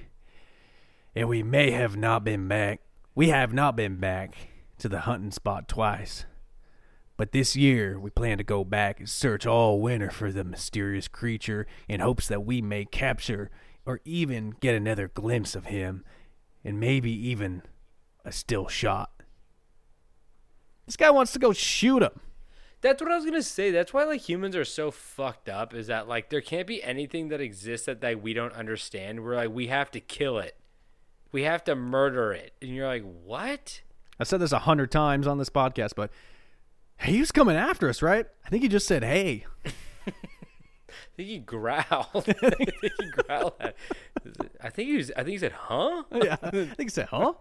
And we may have not been back. We have not been back to the hunting spot twice. But this year, we plan to go back and search all winter for the mysterious creature in hopes that we may capture or even get another glimpse of him and maybe even a still shot. This guy wants to go shoot him. That's what I was gonna say. That's why like humans are so fucked up. Is that like there can't be anything that exists that like we don't understand. We're like we have to kill it, we have to murder it, and you're like what? I said this a hundred times on this podcast, but he was coming after us, right? I think he just said, "Hey." I think he growled. I think he growled. At, I think he was. I think he said, "Huh." yeah, I think so. Huh?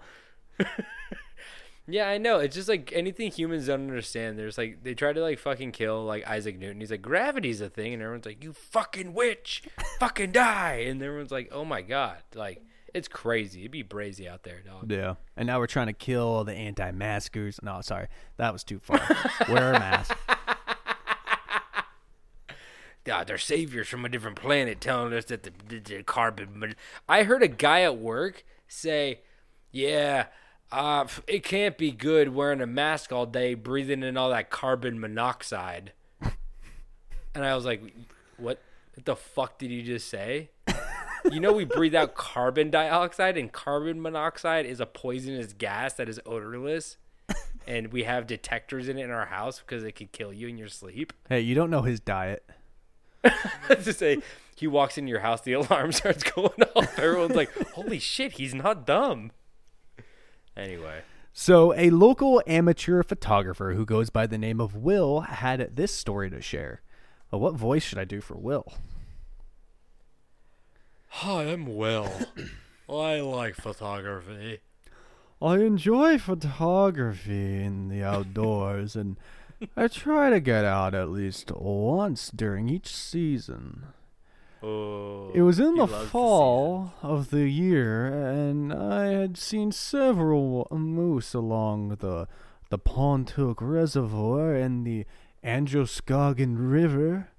Yeah, I know. It's just like anything humans don't understand. There's like they try to like fucking kill like Isaac Newton. He's like gravity's a thing, and everyone's like, "You fucking witch, fucking die!" And everyone's like, "Oh my god!" Like it's crazy. It'd be brazy out there, dog. Yeah. And now we're trying to kill the anti-maskers. No, sorry, that was too far. Wear a mask. God, they're saviors from a different planet telling us that the, the, the carbon. I heard a guy at work say, "Yeah, uh, it can't be good wearing a mask all day, breathing in all that carbon monoxide." and I was like, "What? What the fuck did you just say?" You know, we breathe out carbon dioxide, and carbon monoxide is a poisonous gas that is odorless. And we have detectors in it in our house because it could kill you in your sleep. Hey, you don't know his diet. to say he walks in your house, the alarm starts going off. Everyone's like, "Holy shit, he's not dumb." Anyway, So, a local amateur photographer who goes by the name of Will had this story to share. Well, what voice should I do for Will? Hi, I'm Will. I like photography. I enjoy photography in the outdoors, and I try to get out at least once during each season. Oh, It was in the fall of the year, and I had seen several moose along the the Pontook Reservoir and the Androscoggin River.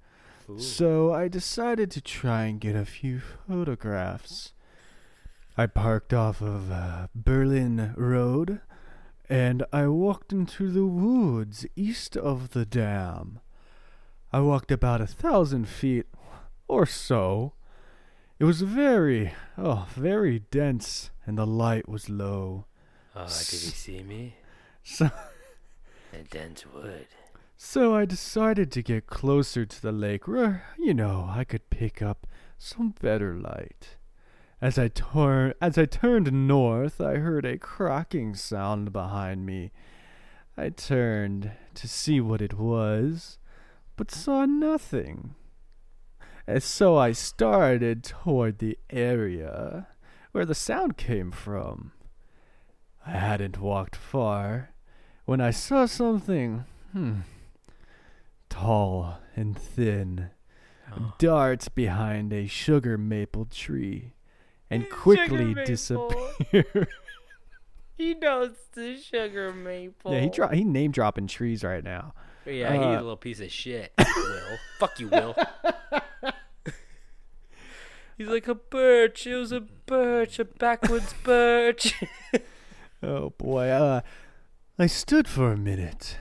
So I decided to try and get a few photographs. I parked off of uh, Berlin Road, and I walked into the woods east of the dam. I walked about a thousand feet or so. It was very, oh, very dense, and the light was low. Oh, did he see me? So, And dense wood. So I decided to get closer to the lake where, you know, I could pick up some better light. As I turn, as I turned north, I heard a cracking sound behind me. I turned to see what it was, but saw nothing. And so I started toward the area where the sound came from. I hadn't walked far when I saw something, hmm, tall and thin, darts behind a sugar maple tree and quickly maple. disappear. He knows the sugar maple. yeah, he dro- he name dropping trees right now. Yeah, he's Uh, a little piece of shit. Will, fuck you, Will. he's like a birch. It was a birch, a backwoods birch. Oh boy, uh, I stood for a minute,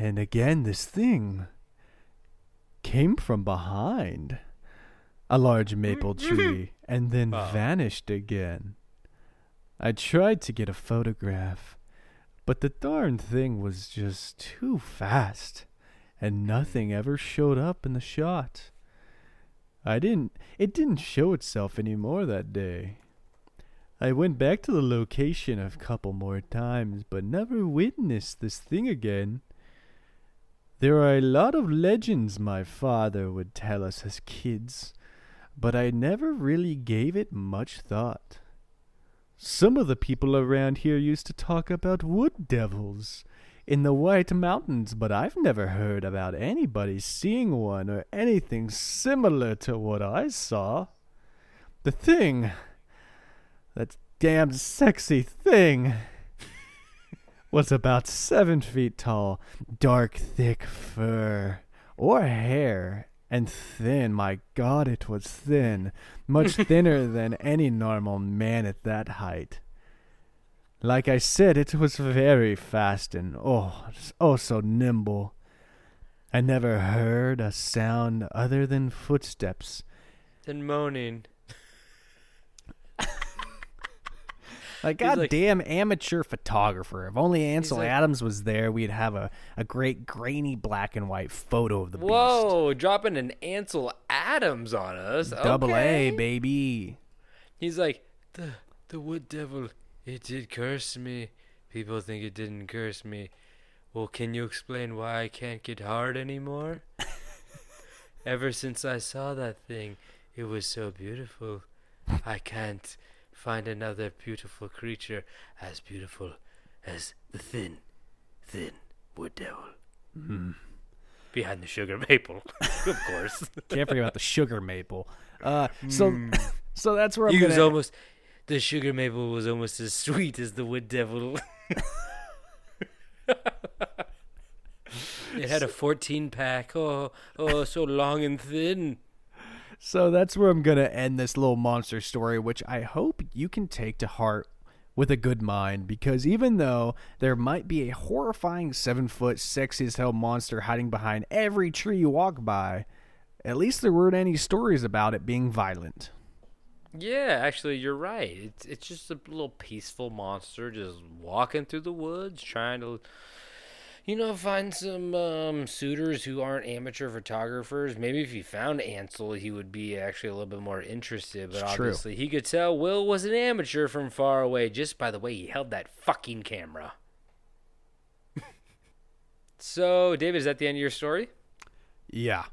and again this thing came from behind a large maple mm-hmm. tree and then Oh. vanished again. I tried to get a photograph, but the darn thing was just too fast, and nothing ever showed up in the shot. I didn't, it didn't show itself anymore that day. I went back to the location a couple more times, but never witnessed this thing again. There are a lot of legends my father would tell us as kids, but I never really gave it much thought. Some of the people around here used to talk about wood devils in the White Mountains, but I've never heard about anybody seeing one or anything similar to what I saw. The thing that damned sexy thing was about seven feet tall, dark, thick fur or hair, and thin. My God, it was thin, much thinner than any normal man at that height. Like I said, it was very fast and oh, oh so nimble. I never heard a sound other than footsteps and moaning. Like He's like- goddamn amateur photographer. If only Ansel like- Adams was there, we'd have a, a great grainy black and white photo of the beast. Whoa, dropping an Ansel Adams on us. Double okay. A, baby. He's like, the the wood devil, it did curse me. People think it didn't curse me. Well, can you explain why I can't get hard anymore? Ever since I saw that thing, it was so beautiful. I can't find another beautiful creature as beautiful as the thin, thin wood devil. Behind the sugar maple, of course. Can't forget about the sugar maple. Uh, so, so that's where I'm he was gonna. almost. The sugar maple was almost as sweet as the wood devil. it had a 14 pack. Oh, oh, so long and thin. So that's where I'm gonna end this little monster story, which I hope you can take to heart with a good mind, because even though there might be a horrifying seven foot sexy as hell monster hiding behind every tree you walk by, at least there weren't any stories about it being violent. Yeah, actually, you're right. It's it's just a little peaceful monster just walking through the woods, trying to, you know, find some um, suitors who aren't amateur photographers. Maybe if he found Ansel, he would be actually a little bit more interested. But It's true. obviously, he could tell Will was an amateur from far away just by the way he held that fucking camera. so, David, is that the end of your story? Yeah.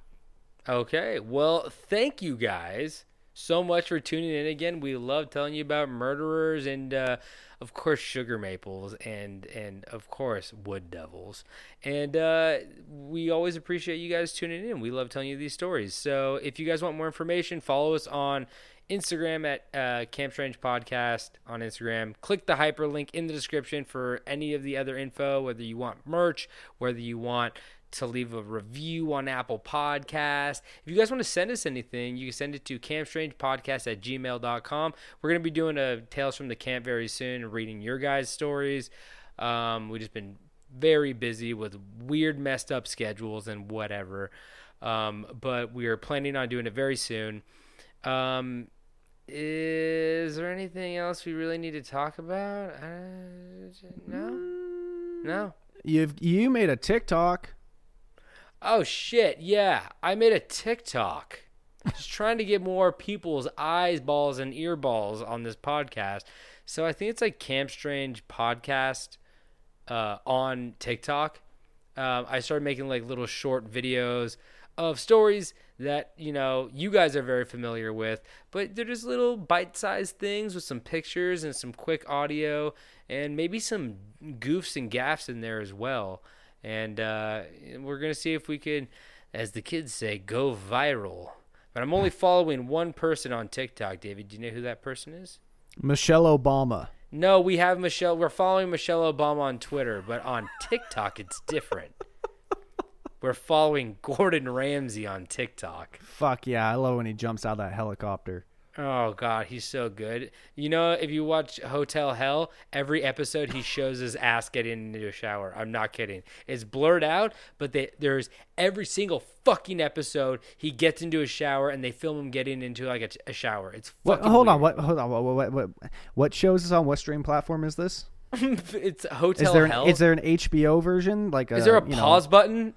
Okay. Well, thank you guys so much for tuning in again. We love telling you about murderers and uh, of course sugar maples and and of course wood devils. And uh, we always appreciate you guys tuning in. We love telling you these stories. So if you guys want more information, follow us on Instagram at uh, Camp Strange Podcast on Instagram. Click the hyperlink in the description for any of the other info, whether you want merch, whether you want to leave a review on Apple Podcast. If you guys want to send us anything, you can send it to campstrangepodcast at gmail.com. We're going to be doing a Tales from the Camp very soon and reading your guys' stories. Um, we've just been very busy with weird, messed up schedules and whatever. Um, but we are planning on doing it very soon. Um, is there anything else we really need to talk about? Uh, no? No? You've you made a TikTok. Oh shit, yeah. I made a TikTok. Just trying to get more people's eyes balls and ear balls on this podcast. So I think it's like Camp Strange podcast uh, on TikTok. Um, I started making like little short videos of stories that you know you guys are very familiar with, but they're just little bite-sized things with some pictures and some quick audio and maybe some goofs and gaffs in there as well. And uh, we're gonna see if we can, as the kids say, go viral. But I'm only following one person on TikTok. David, do you know who that person is? Michelle Obama. No, we have Michelle. We're following Michelle Obama on Twitter, but on TikTok it's different. We're following Gordon Ramsay on TikTok. Fuck yeah, I love when he jumps out of that helicopter. Oh God, he's so good. You know, if you watch Hotel Hell, every episode he shows his ass getting into a shower. I'm not kidding. It's blurred out, but they, there's every single fucking episode he gets into a shower and they film him getting into like a, a shower. It's What? fucking Hold on. What? Hold on. What? What? What? What shows is on? What stream platform is this? it's Hotel Is there an, Hell. is there an HBO version? Like Is there a you know, pause button?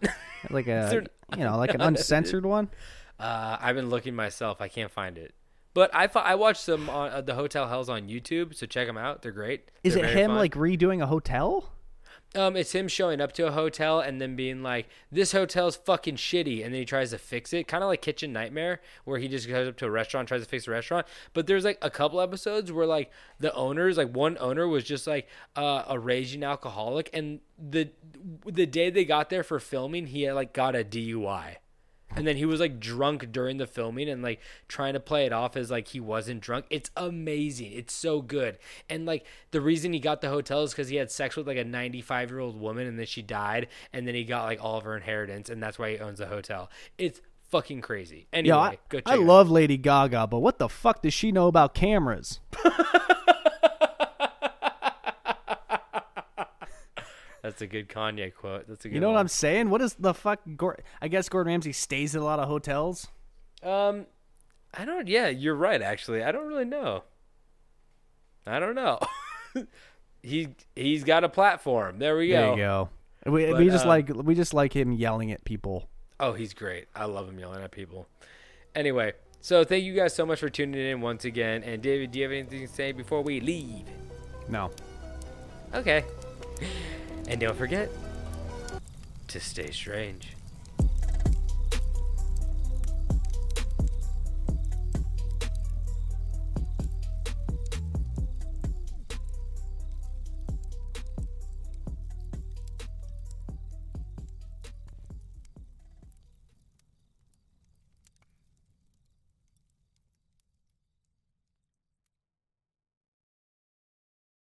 like a there- you know like an uncensored one? Uh, I've been looking myself. I can't find it. But I I watched some on uh, the Hotel Hells on YouTube, so check them out. They're great. Is They're it him fun. like redoing a hotel? Um, it's him showing up to a hotel and then being like, "This hotel's fucking shitty," and then he tries to fix it, kind of like Kitchen Nightmare, where he just goes up to a restaurant, tries to fix the restaurant. But there's like a couple episodes where like the owners, like one owner was just like uh, a raging alcoholic, and the the day they got there for filming, he had like got a DUI. And then he was like drunk during the filming and like trying to play it off as like he wasn't drunk. It's amazing. It's so good. And like the reason he got the hotel is because he had sex with like a 95 year old woman and then she died. And then he got like all of her inheritance. And that's why he owns the hotel. It's fucking crazy. Anyway, Yeah, I, go check I love Lady Gaga, but what the fuck does she know about cameras? That's a good Kanye quote. That's a good You know what. I'm saying? What is the fuck? Gor- I guess Gordon Ramsay stays at a lot of hotels. Um, I don't. Yeah, you're right. Actually, I don't really know. I don't know. he he's got a platform. There we There go. you go. We, But, we just uh, like we just like him yelling at people. Oh, he's great. I love him yelling at people. Anyway, so thank you guys so much for tuning in once again. And David, do you have anything to say before we leave? No. Okay. And don't forget to stay strange.